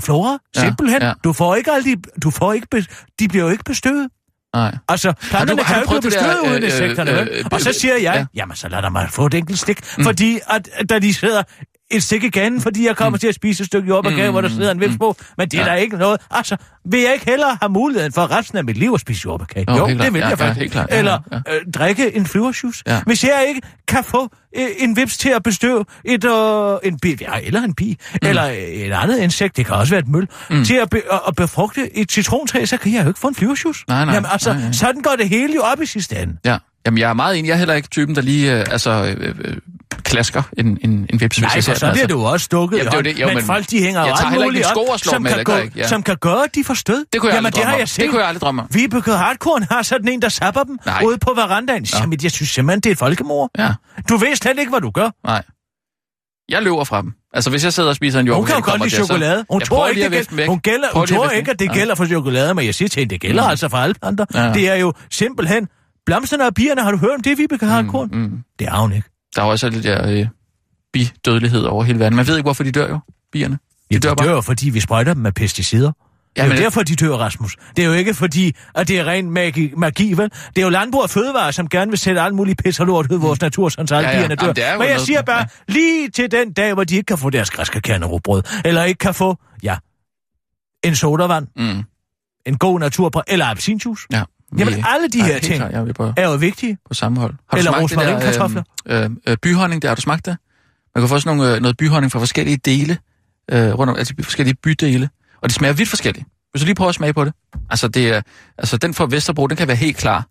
flora. Ja, Simpelthen. ja. Du får ikke alle de, du får ikke, be, de bliver jo ikke bestøvet. Nej. Altså, planterne kan jo ikke blive bestøvet uden øh, insekterne, øh, vel? øh, Og så siger jeg, ja. jamen så lad dig mig få et enkelt stik, mm. fordi at da de sidder et stik i ganen, fordi jeg kommer mm. til at spise et stykke jordbærkage, mm. hvor der sidder en vips på, men det er Ja. der ikke noget. Altså, vil jeg ikke hellere have muligheden for resten af mit liv at spise jordbærkage? Jo, Jo, det klart. vil Ja, jeg ja, faktisk. Ja, Eller ja. øh, drikke en flyversjus. Ja. Hvis jeg ikke kan få øh, en vips til at bestøve et, øh, en bi, ja, eller en bi, mm. eller et andet insekt, det kan også være et møl, mm. til at, be, at, at befrugte et citrontræ, så kan jeg jo ikke få en flyversjus. Nej, nej, Jamen altså, nej, nej. sådan går det hele jo op i sidste ende. Ja. Jamen, jeg er meget enig. Jeg er heller ikke typen, der lige øh, altså, øh, øh, klasker en, en, en vips. hvis Nej, jeg så den, bliver altså. du også stukket Jamen, det det. Jo, men, men folk, de hænger jeg ret muligt op, som, med, kan gå, ikke, ja. som kan gøre, de får stød. Det kunne jeg Jamen, aldrig det har jeg set. Det kunne jeg aldrig drømme om. Vibeke Hardkorn har sådan en, der sapper dem Nej. ude på verandaen. Jamen, jeg synes simpelthen, det er et folkemord. Ja, Du ved slet ikke, hvad du gør. nej. Jeg løber fra dem. Altså, hvis jeg sidder og spiser en jord, Hun kan jo godt lide chokolade. Hun tror ikke, det gælder, hun gælder, hun tror ikke, at det gælder for chokolade, men jeg siger til hende, det gælder altså for alle. Ja. Det er jo simpelthen blomsterne og bierne. Har du hørt om det, Vibeke Hardkorn? Mm, mm. Det har hun ikke. Der er også lidt der øh, bidødelighed over hele verden. Man ved ikke, hvorfor de dør jo, bierne. Ja, de dør dør, bare. dør fordi vi sprøjter dem med pesticider. Det er Jamen, jo derfor, de dør, Rasmus. Det er jo ikke fordi, at det er ren magi, magi vel? Det er jo landbrug og fødevare, som gerne vil sætte alt muligt pis og lort ud i vores natur, sådan så alle Ja, ja. bierne dør. Jamen, det Men jeg noget- siger bare, lige til den dag, hvor de ikke kan få deres græske kernerugbrød, eller ikke kan få, ja, en sodavand, Mm, en god naturbrød, eller appelsinjuice, ja. Jamen, alle de Ej, her ting er på, er jo vigtige. på samme hold. Har Eller det der, rosmarinkartofler. Øh, øh, byhonning, der har du smagt det? Man kan få sådan nogle, øh, noget byhonning fra forskellige dele, øh, rundt om, altså forskellige bydele, og det smager vidt forskelligt. Hvis du lige prøver at smage på det. Altså, det er, altså den fra Vesterbro, den kan være helt klar.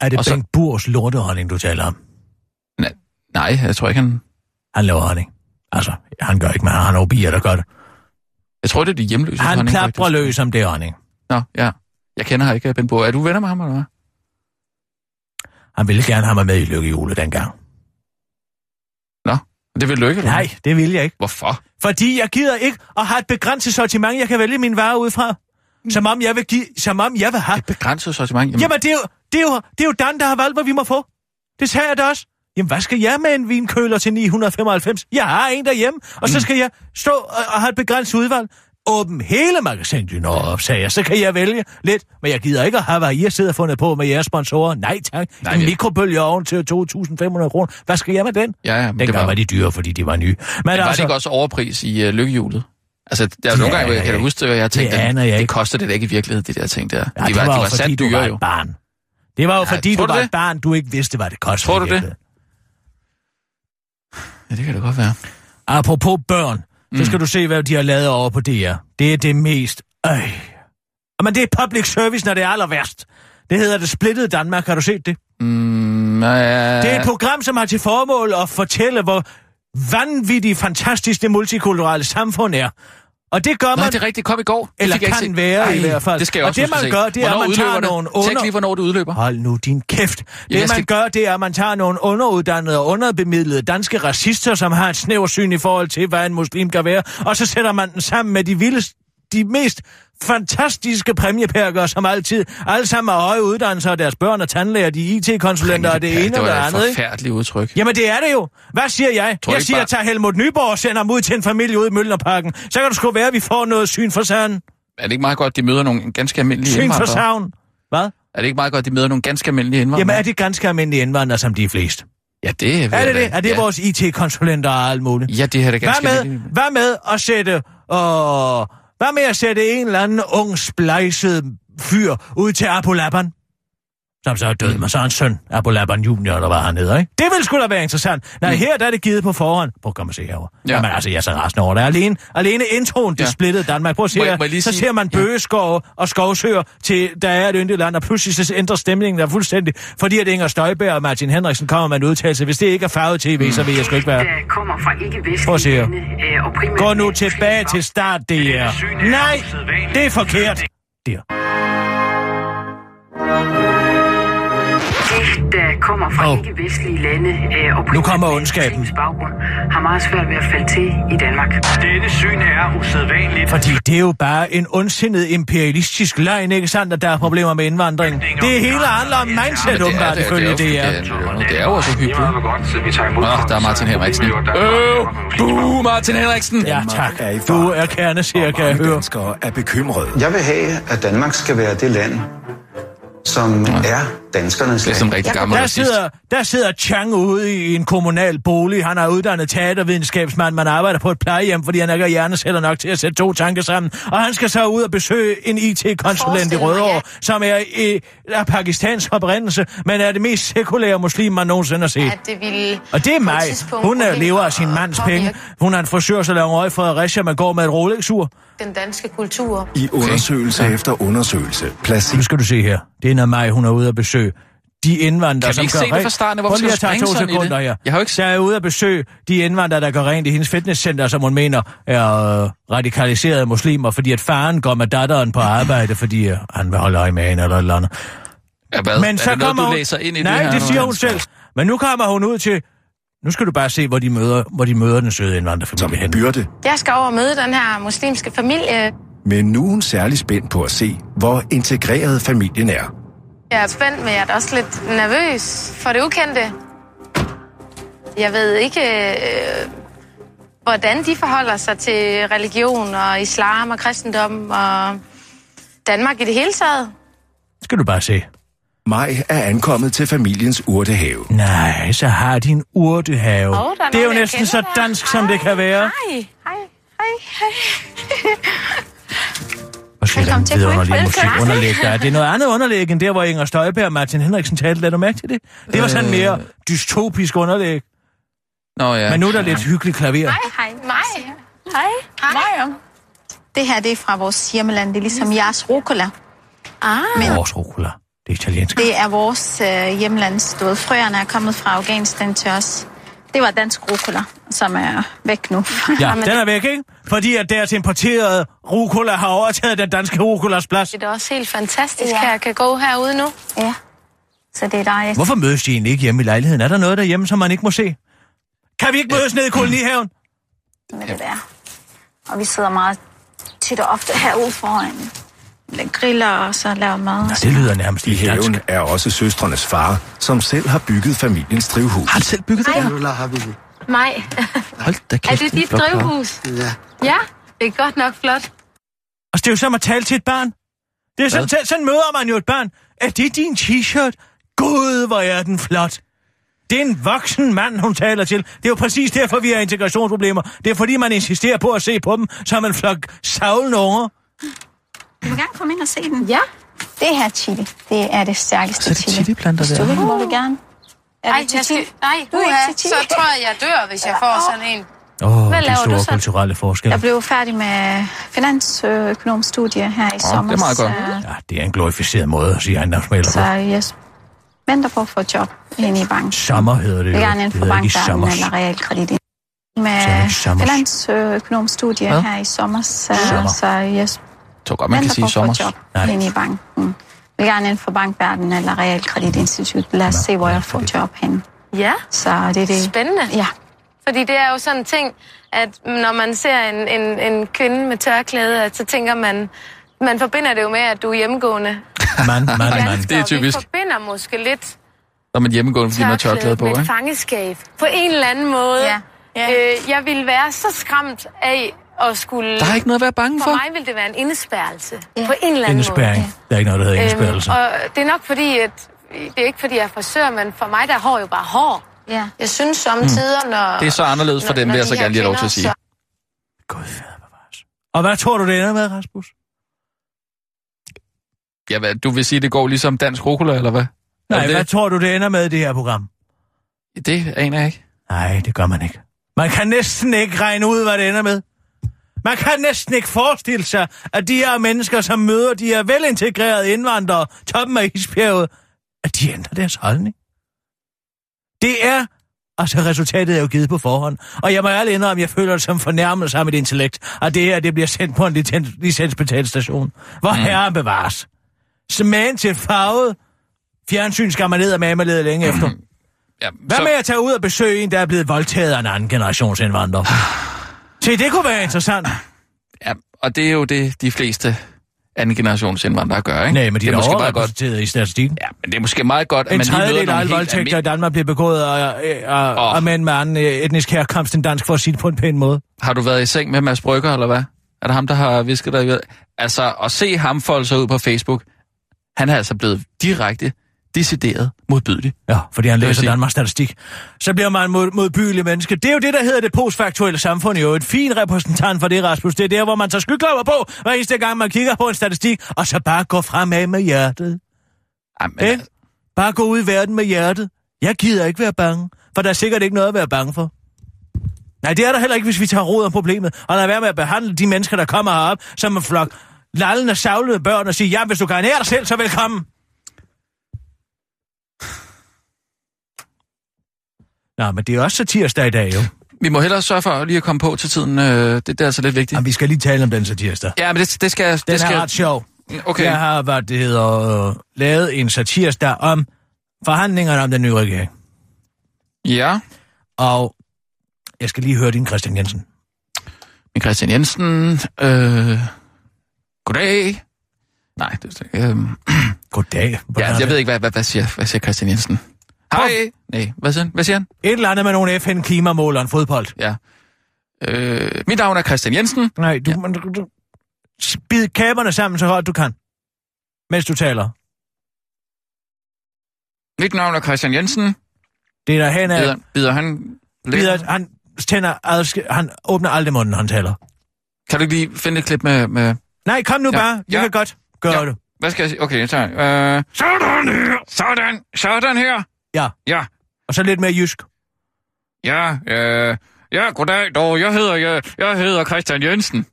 Er det Og så- Bengt Burs lortehonning, du taler om? Nej, jeg tror ikke, han... Han laver honning. Altså, han gør ikke, men han har nogle bier, der gør det. Jeg tror, det er de hjemløse Han honning, faktisk. løs om det honning. Nå, ja. Jeg kender her ikke, Ben Bohr. Er du venner med ham, eller hvad? Han ville gerne have mig med i lykkehjulet dengang. Det vil du ikke, eller? Nej, det vil jeg ikke. Hvorfor? Fordi jeg gider ikke at have et begrænset sortiment, jeg kan vælge mine varer ud fra. Som om jeg vil, give, som om jeg vil have. Et begrænset sortiment? Jamen, Jamen, det er, jo, det, er jo, det er jo Dan, der har valgt, hvad vi må få. Det sagde jeg da også. Jamen, hvad skal jeg med en vinkøler til 995? Jeg har en derhjemme, og så skal jeg stå og, og have et begrænset udvalg. Åbn hele magasinet op, sagde jeg. Så kan jeg vælge lidt. Men jeg gider ikke at have, hvad I og fundet på med jeres sponsorer. Nej tak. Nej, en det- mikrobølgeovn til 2.500 kroner. Hvad skal jeg med den? ja, ja, men det Dengang var, var de dyre, fordi de var nye. Men, men var det ikke også overpris i uh, lykkehjulet? Altså, der er Det nogle gange, hvor jeg kan jeg huske, at jeg tænkte, Det aner jeg det koster det da ikke i virkeligheden, de der ting der. Ja, de det var, var, de var fordi sat du dyre var jo. et barn. Det var jo Ja, fordi, du du var det? et barn, du ikke vidste, hvad det kostede. Tror du det? Ja, det kan det godt være. Apropos børn, så Mm. skal du se, hvad de har lavet over på DR. Det er det mest... Øj. Men det er public service, når det er aller værst. Det hedder det splittede Danmark. Har du set det? Mm, ja, Det er et program, som har til formål at fortælle, hvor vanvittigt fantastisk det multikulturelle samfund er. Og det gør man... det er rigtigt. Kom i går. Det Eller ikke kan set. være i hvert fald. Det skal jeg Og også det, huske man gør, det er, at man tager det? nogle under- lige, hvornår det udløber. Hold nu din kæft. Det, jeg man skal- gør, det er, at man tager nogle underuddannede og underbemidlede danske racister, som har et snæversyn i forhold til, hvad en muslim kan være, og så sætter man den sammen med de vildeste de mest fantastiske præmieperker, som altid, alle sammen har høje uddannelser, og deres børn er tandlæger, de er IT-konsulenter og det ene det og det andet, et ikke? forfærdeligt udtryk. Jamen det er det jo. Hvad siger jeg? Tror jeg siger, bare- tag Helmut Nyborg og sender ham ud til en familie ude i Møllerparken. Så kan det sgu være, at vi får noget syn for sanden. Er det ikke meget godt, at de møder nogle ganske almindelige Syn for indvandrere? savn. Hvad? Er det ikke meget godt, at de møder nogle ganske almindelige indvandrere? Jamen er det ganske almindelige indvandrere, som de er flest? Ja, det er Er det det? Er det ja. vores IT-konsulenter og alt muligt? Ja, det er det ganske Hvad med, almindelige. hvad med at sætte... Øh, hvad med at sætte en eller anden ung, splejset fyr ud til Apolaban? Som så er død med så er en søn, Abu Laban Junior, eller hvad han hedder, ikke? Det ville sgu da være interessant. Nej, her der er det givet på forhånd. Prøv at komme og se herovre. Ja. Ja. Jamen altså, jeg er så rasende over det. Alene, alene introen, det Ja. ja. splittede Danmark. Prøv at se Må her. må Så sige- ser man Ja. bøgeskov og skovsøer til, der er et yndigt land, og pludselig så ændrer stemningen der fuldstændig, fordi at Inger Støjberg og Martin Henriksen kommer med en udtalelse. Hvis det ikke er farvet tv, så vil jeg sgu ikke være. der kommer fra ikke-vestlige Prøv at se her. øh, og primært Gå nu muslimer. tilbage til start, det er. Nej, det er forkert. Der. Kommer fra Hov. ikke-vestlige lande, øh, og Nu kommer ondskaben. baggrund, har meget svært ved at falde til i Danmark. Denne syn er usædvanligt. Fordi det er jo bare en ondsindet imperialistisk løgn, ikke sandt, at der er problemer med indvandring. Det hele handler om mindset, åbenbart, ifølge det er. Det er, det er jo også hyggeligt. Nå, der er Martin Henriksen. Øh, buh, Martin Henriksen! Ja, tak. Du er kerneseer, kan jeg høre. danskere er bekymrede. Jeg vil have, at Danmark skal være det land, som er danskernes Det er sådan rigtig gammel Der racist. sidder, der sidder Chang ude i en kommunal bolig. Han er uddannet teatervidenskabsmand. Man arbejder på et plejehjem, fordi han ikke har hjerneceller nok til at sætte to tanker sammen. Og han skal så ud og besøge en IT-konsulent i Rødovre, ja. som er i af pakistansk oprindelse, men er det mest sekulære muslim, man nogensinde har set. At det ville Og det er mig. Hun er, gå ind lever af sin mands penge. Hun er en frisør, så laver øje Fredericia, man går med et Rolex-ur. Den danske kultur. I undersøgelse efter undersøgelse Nu placerer skal du se her. Det er mig, hun er ude at besøge. De indvandrere, Kan vi som ikke gør se det rent- fra starten? Hvorfor skal du springe to sådan i sekunder det? her. Jeg har jo ikke- Jeg er ude at besøge de indvandrere, der gør rent i hendes fitnesscenter, som hun mener er øh, radikaliserede muslimer, fordi at faren går med datteren på arbejde, fordi øh, han vil holde øje med hende eller et eller andet. Ja, hvad? Men er så det noget, kommer du læser ind i Nej, det her? det siger hun selv. Men nu kommer hun ud til... Nu skal du bare se, hvor de møder, hvor de møder den søde som indvandrerfamilie en hen. byrde. Jeg skal over og møde den her muslimske familie. Men nu er hun særlig spændt på at se, hvor integreret familien er. Jeg er spændt, men jeg er da også lidt nervøs for det ukendte. Jeg ved ikke, øh, hvordan de forholder sig til religion og islam og kristendom og Danmark i det hele taget. Skal du bare se. Maj er ankommet til familiens urtehave. Nej, så har de en urtehave. Er det er jo næsten så dansk, som det kan være. Hej, hej, hej, hej. <laughs> Den til, vidunderlige Fred. musik underlæg der. er. Det er noget andet underlæg, end der, hvor Inger Støjberg og Martin Henriksen talte. Lad du mærke til det? Det var sådan Øh. mere dystopisk underlæg. Nå ja. Men nu er der lidt hyggeligt klaver. Hej, hej. Hej. Hej. Hej. Det her, det er fra vores hjemmeland. Det er ligesom jeres rucola. Ah. Men Vores rucola. Det er italiensk. det er vores øh, hjemlands. Du ved, frøerne er kommet fra Afghanistan til os. Det var dansk rucola, som er væk nu. Ja, <laughs> den er væk, ikke? Fordi at deres importerede rucola har overtaget den danske rucolas plads. Det er også helt fantastisk, Ja. jeg kan gå herude nu. ja, så det er dejligt. Hvorfor mødes de egentlig ikke hjemme i lejligheden? Er der noget derhjemme, som man ikke må se? Kan vi ikke mødes nede i kolonihaven? med det der. Og vi sidder meget tit og ofte herude foran griller og så laver mad. Ja, det lyder nærmest I dansk. haven er også søstrenes far, som selv har bygget familiens drivhus. Har han selv bygget det der? Eller har vi det? Maj, Hold da er kæft. det en dit drivhus? Ja. Ja, det er godt nok flot. Altså, det er jo som at tale til et barn. Det er sådan, Hvad? sådan møder man jo et barn. Er det din t-shirt? Gud, hvor er den flot. Det er en voksen mand, hun taler til. Det er jo præcis derfor, vi har integrationsproblemer. Det er fordi, man insisterer på at se på dem som en flok savlende unger. Du vil gerne komme ind og se den. Ja. Det her chili, det er det stærkeste Så er det chili. chiliplanter Hvis du der. vil, må du gerne. Er Ej, det jeg skal, chili? nej, Du er ikke til så chili. tror jeg, jeg dør, hvis jeg får sådan en. Åh, oh, Hvad de laver du store så? kulturelle forskelle. Jeg blev færdig med finansøkonomstudie her i sommer. det er meget godt. Ja, det er en glorificeret måde at sige ejendomsmaler Så på. jeg venter på at få et job ind i banken. Sommer hedder det Jeg jo. vil gerne Det inden for bankverdenen eller realkredit. Så er Med det finansøkonomstudie her i sommer. Så, Sommer. så jeg Jeg tror godt, man kan venter sige på at få sommer. et job Nej. ind i banken. Jeg vil gerne inden for bankverdenen eller realkreditinstitut. Lad os se, hvor jeg får job hen. Ja, Så det er det. spændende. Ja, Fordi det er jo sådan en ting, at når man ser en, en, en kvinde med tørklæde, at så tænker man, man forbinder det jo med, at du er hjemmegående. <laughs> Man, man, man. Det er typisk. Vi forbinder måske lidt Når man hjemmegående, fordi man har tørklæde på, ikke? fangeskab. På en eller anden måde. Ja. Ja. Øh, jeg ville være så skræmt af at skulle... Der er ikke noget at være bange For for. mig ville det være en indespærrelse. Ja. På en eller anden Indespærring. måde. Der er ikke noget, der hedder indespærrelse. Øhm, og det er nok fordi, at det er ikke fordi, jeg er frisør, men for mig der er hår jo bare hår. Ja. Jeg synes samtidig, Mm. når... Det er så anderledes for når- dem, vil jeg så gerne lige have lov til at sige. så- Gud fader bevares. Og hvad tror du, det ender med, Rasmus? Ja, hvad, du vil sige, det går ligesom dansk rucola, eller hvad? Nej, det, hvad tror du, det ender med i det her program? det aner jeg ikke. Nej, det gør man ikke. Man kan næsten ikke regne ud, hvad det ender med. Man kan næsten ikke forestille sig, at de her mennesker, som møder de her velintegrerede indvandrere, toppen af isbjerget, at de ændrer deres holdning. Det er, altså resultatet er jo givet på forhånd. Og jeg må ærligt indrømme, at jeg føler det som fornærmelse af mit intellekt, at det her det bliver sendt på en licens- licensbetalt station. Hvor mm. herren bevares. Smagen til farvet fjernsyn skal man ned og med lede længe efter. Ja, Hvad så, med at tage ud og besøge en, der er blevet voldtaget af en anden generationsindvandrer? <sighs> Se, det kunne være interessant. ja, og det er jo det, de fleste anden generations indvandrere gør, ikke? Nej, men de det er, er måske meget godt. i statistikken. Ja, men det er måske meget godt, at En man lige møder tredjedel af nogle alle voldtægter i. Danmark bliver begået af, af, af, af mænd med anden øh, etnisk herkomst end dansk, for at sige det på en pæn måde. Har du været i seng med Mads Brygger, eller hvad? Er det ham, der har visket dig? Altså, at se ham folde sig ud på Facebook, han er altså blevet direkte, decideret modbydelig. Ja, fordi han læser Danmarks statistik. Så bliver man mod, modbydelig menneske. Det er jo det, der hedder det postfaktuelle samfund. Jo, et fin repræsentant for det, Rasmus. Det er der, hvor man tager skyklapper på, hver eneste gang, man kigger på en statistik, og så bare går fremad med hjertet. Jamen, Eh? altså, Bare gå ud i verden med hjertet. Jeg gider ikke være bange, for der er sikkert ikke noget at være bange for. Nej, det er der heller ikke, hvis vi tager råd om problemet, og lad være med at behandle de mennesker, der kommer herop, som en flok lallende, savlede børn og sige, ja, hvis du kan ernære dig selv, så velkommen. Nå, men det er også så tirsdag i dag, jo. vi må hellere sørge for lige at komme på til tiden. Øh, det, det er altså lidt vigtigt. Jamen, vi skal lige tale om den så tirsdag. Ja, men det, det skal... Den det skal... er ret sjov. Okay. Jeg har, hvad det hedder, øh, lavet en satirsdag om forhandlingerne om den nye regering. Ja, Og jeg skal lige høre din Christian Jensen. min Christian Jensen. Øh... Goddag. Nej, det er øh... Goddag. Ja, Hvordan jeg ved ikke, hvad, hvad, hvad, siger, hvad siger Christian Jensen? Hej. Nej, hvad siger han? Hvad siger han? Et eller andet med nogle FN-klimamål og en fodbold. Ja. Øh, mit navn er Christian Jensen. Nej, du, ja. man, du, du spid kæberne sammen så højt du kan, mens du taler. Mit navn er Christian Jensen. Det er der hen Bider, af, bider han... bider, han tænder adsk- han åbner aldrig munden, han taler. Kan du ikke lige finde et klip med... med... Nej, kom nu Ja. bare. Jeg Ja. kan godt gøre Ja. det. Hvad skal jeg sige? Okay, tager... Øh... Sådan her! Sådan! Sådan her! Ja, Ja, og så lidt mere jysk. ja, øh... Ja, goddag dog. Jeg hedder, jeg, jeg hedder Christian Jensen.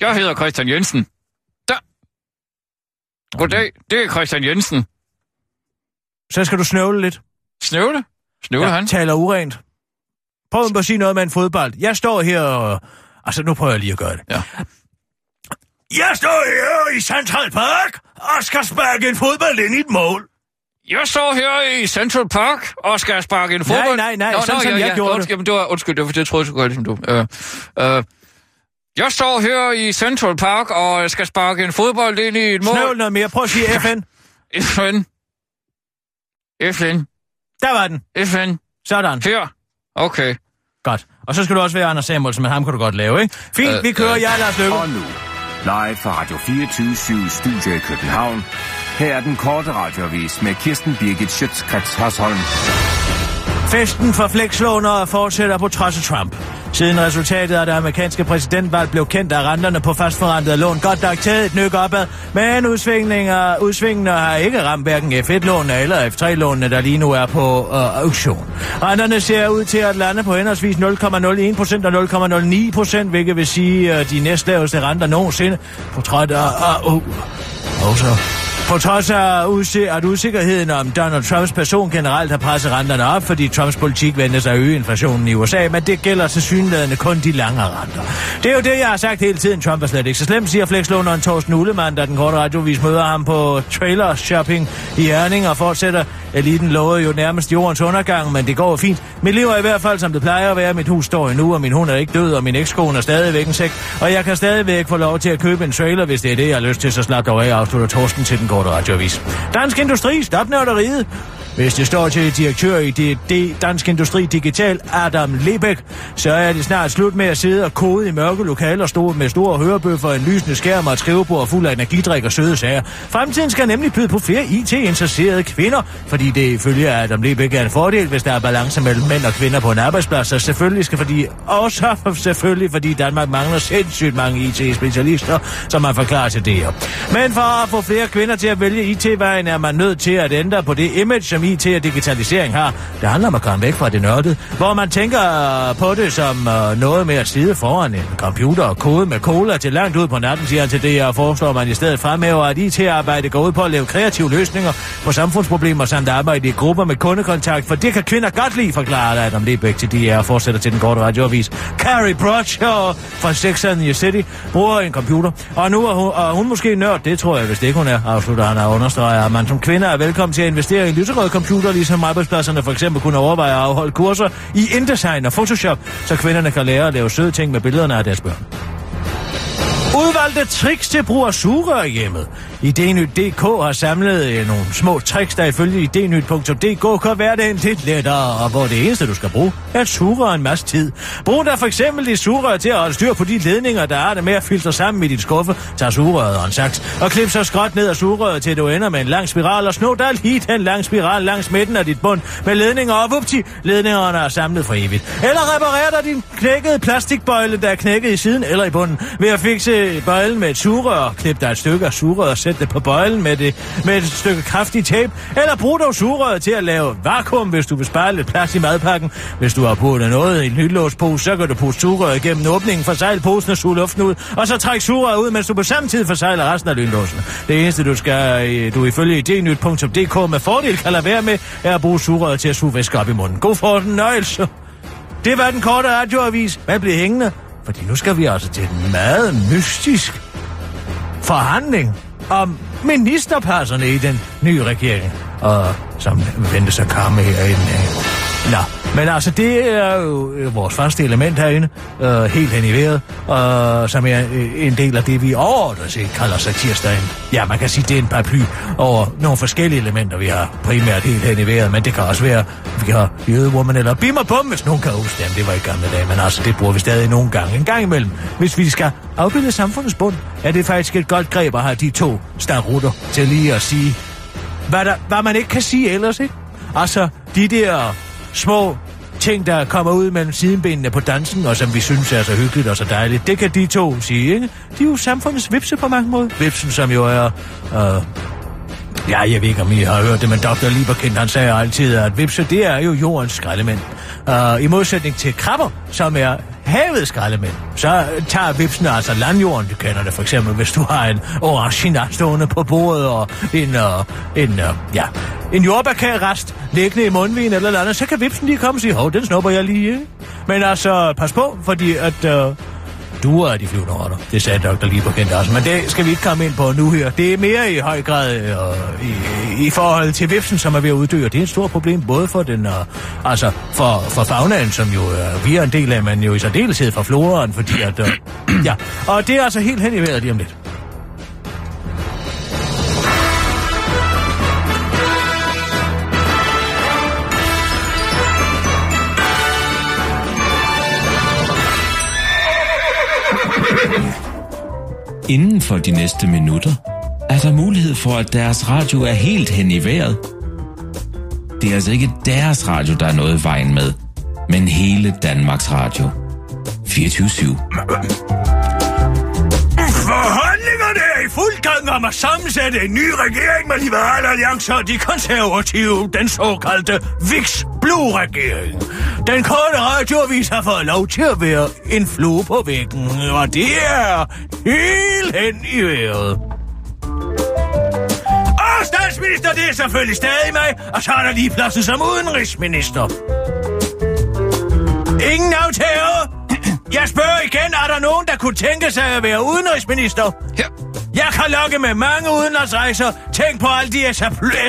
Jeg hedder Christian Jensen. Der. Goddag, det er Christian Jensen. Så skal du snøvle lidt. Snøvle? Snøvle Ja, han? taler urent. Prøv at sige noget med en fodbold. Jeg står her og... Altså, nu prøver jeg lige at gøre det. Ja. Jeg står her i Central Park og skal sparke en fodbold ind i et mål. Jeg står her i Central Park og skal sparke en fodbold. nej, nej, sådan som jeg gjorde det. undskyld, det. Var, undskyld, det var, det troede jeg skulle ligesom du. Øh, øh, jeg står her i Central Park og skal sparke en fodbold ind i et mål. Snøvl noget mere. Prøv at sige FN. FN. FN. Der var den. FN. Sådan. Her. Okay. Godt. Og så skal du også være Anders Samuelsen, men ham kan du godt lave, ikke? Fint, Øh, vi kører. øh. Jeg er Lars Løkke. Og nu, live fra Radio 24 Studio i København. Her er den korte radiovis med Kirsten Birgit Schøtzgrads Hasholm. Festen for flekslånere fortsætter på trods af Trump. Siden resultatet af det amerikanske præsidentvalg blev kendt, er renterne på fastforrentede lån godt nok taget et nyk opad, men udsvingninger, udsvingene har ikke ramt hverken F1-lånene eller F3-lånene, der lige nu er på øh, auktion. Renterne ser ud til at lande på henholdsvis 0,01% og 0,09%, hvilket vil sige øh, de næstlaveste renter nogensinde, på trods af... Øh, øh, og på trods af at usikkerheden om Donald Trumps person generelt har presset renterne op, fordi Trumps politik vender sig at øge inflationen i USA, men det gælder til synlædende kun de lange renter. Det er jo det, jeg har sagt hele tiden. Trump er slet ikke så slemt, siger flekslåneren Thorsten Ulemann, da den korte radiovis møder ham på trailer shopping i Herning og fortsætter. Eliten lovede jo nærmest jordens undergang, men det går fint. Mit liv er i hvert fald, som det plejer at være. Mit hus står endnu, og min hund er ikke død, og min ekskone er stadigvæk en sæk. Og jeg kan stadigvæk få lov til at købe en trailer, hvis det er det, jeg har lyst til, så slap dog af, afslutter Thorsten til den korte radioavis. Dansk Industri, stop nørderiet. Hvis det står til direktør i DD Dansk Industri Digital, Adam Lebæk, så er det snart slut med at sidde og kode i mørke lokaler stå med store hørebøffer, en lysende skærm og et skrivebord fuld af energidrik og søde sager. Fremtiden skal nemlig byde på flere IT-interesserede kvinder, fordi det ifølge Adam Lebæk er en fordel, hvis der er balance mellem mænd og kvinder på en arbejdsplads, og selvfølgelig skal fordi, også <laughs> selvfølgelig fordi Danmark mangler sindssygt mange IT-specialister, som man forklarer til det her. Men for at få flere kvinder til at vælge IT-vejen, er man nødt til at ændre på det image, som IT og digitalisering har. Det handler om at komme væk fra det nørdede, hvor man tænker på det som øh, noget med at sidde foran en computer og kode med cola til langt ud på natten, siger han til det, og foreslår man i stedet fremhæver, at IT-arbejde går ud på at lave kreative løsninger på samfundsproblemer samt arbejde i grupper med kundekontakt, for det kan kvinder godt lide, forklarer Adam Lebæk til DR og fortsætter til den korte radioavis. Carrie Bradshaw fra Sex and the City bruger en computer, og nu er hun, og hun måske nørd, det tror jeg, hvis det ikke hun er, afslutter han og understreger, at man som kvinder er velkommen til at investere i en lyserød computer, ligesom arbejdspladserne for eksempel kunne overveje at afholde kurser i InDesign og Photoshop, så kvinderne kan lære at lave søde ting med billederne af deres børn. Udvalgte tricks til brug af sugerør hjemmet. Idenyt.dk har samlet øh, nogle små tricks, der ifølge idenyt.dk kan hverdagen lidt lettere, og hvor det eneste, du skal bruge, er et sugerør en masse tid. Brug der for eksempel dit sugerør til at holde styr på de ledninger, der er det med at filtre sammen i dit skuffe. Tag sugerøret og en saks, og klip så skråt ned af sugerøret, til du ender med en lang spiral, og snå der lige den lang spiral langs midten af dit bund med ledninger, og vupti, ledningerne er samlet for evigt. Eller reparer dig din knækkede plastikbøjle, der er knækket i siden eller i bunden, ved at fikse bøjlen med et sugerør. Klip dig et stykke af sugerøret og sæt det på bøjlen med, det, med et stykke kraftig tape. Eller brug dog sugerøret til at lave vakuum, hvis du vil spare lidt plads i madpakken. Hvis du har puttet noget i en hyldelåspose, så kan du putte sugerøret gennem åbningen, for posen og suge luften ud, og så træk sugerøret ud, mens du på samme tid forsejler resten af lynlåsen. Det eneste, du skal, øh, du ifølge idnyt.dk med fordel kan lade være med, er at bruge sugerøret til at suge væske op i munden. God fornøjelse. Det var den korte radioavis. Hvad blev hængende? Fordi nu skal vi altså til en meget mystisk forhandling om ministerpasserne i den nye regering, og som ventes at komme den øh, Nå, men altså, det er jo øh, vores første element herinde, øh, helt hen i vejret, øh, som er øh, en del af det, vi overordnet set kalder satirsdagen. Ja, man kan sige, det er en paraply over nogle forskellige elementer, vi har primært helt hen i vejret, men det kan også være, vi har jødewoman eller bimmer bum, hvis nogen kan huske dem. Det var i gamle dage, men altså, det bruger vi stadig nogle gange. En gang imellem, hvis vi skal afbilde samfundets bund, er det faktisk et godt greb at have de to starutter til lige at sige, hvad, der, hvad man ikke kan sige ellers, ikke? Altså, de der små ting, der kommer ud mellem sidenbenene på dansen, og som vi synes er så hyggeligt og så dejligt. Det kan de to sige, ikke? De er jo samfundets vipse på mange måder. Vipsen, som jo er... Øh, ja, jeg ved ikke, om I har hørt det, men Dr. Lieberkind, han sagde altid, at vipse, det er jo jordens skraldemænd. Uh, I modsætning til krabber, som er havets skraldemænd, så tager vipsen altså landjorden, du kender det for eksempel, hvis du har en orangina stående på bordet, og en, uh, en, uh, ja, en jordbærkagerest liggende i mundvin eller noget andet, så kan vipsen lige komme og sige, hov, den snupper jeg lige, ikke? Men altså, pas på, fordi at... Uh, duer af de flyvende rotter. Det sagde Dr. Lieberkind også, men det skal vi ikke komme ind på nu her. Det er mere i høj grad øh, i, i forhold til vipsen, som er ved at uddø, og det er et stort problem både for den, øh, altså for, for faunaen, som jo øh, vi er en del af, men jo i særdeleshed for floraen, fordi at, øh, <clears throat> ja, og det er altså helt hen i vejret lige om lidt. Inden for de næste minutter er der mulighed for, at deres radio er helt hen i vejret. Det er altså ikke deres radio, der er noget i vejen med, men hele Danmarks Radio. 24 Forhandlingerne er i fuld gang om at sammensætte en ny regering med Liberale Alliance og de konservative, den såkaldte VIX Blue-regering. Den korte radioavis har fået lov til at være en flue på væggen, og det er helt hen i vejret. Og statsminister, det er selvfølgelig stadig mig, og så er der lige pladsen som udenrigsminister. Ingen aftager. Jeg spørger igen, er der nogen, der kunne tænke sig at være udenrigsminister? Ja. Jeg kan lokke med mange udenlandsrejser. Tænk på alle de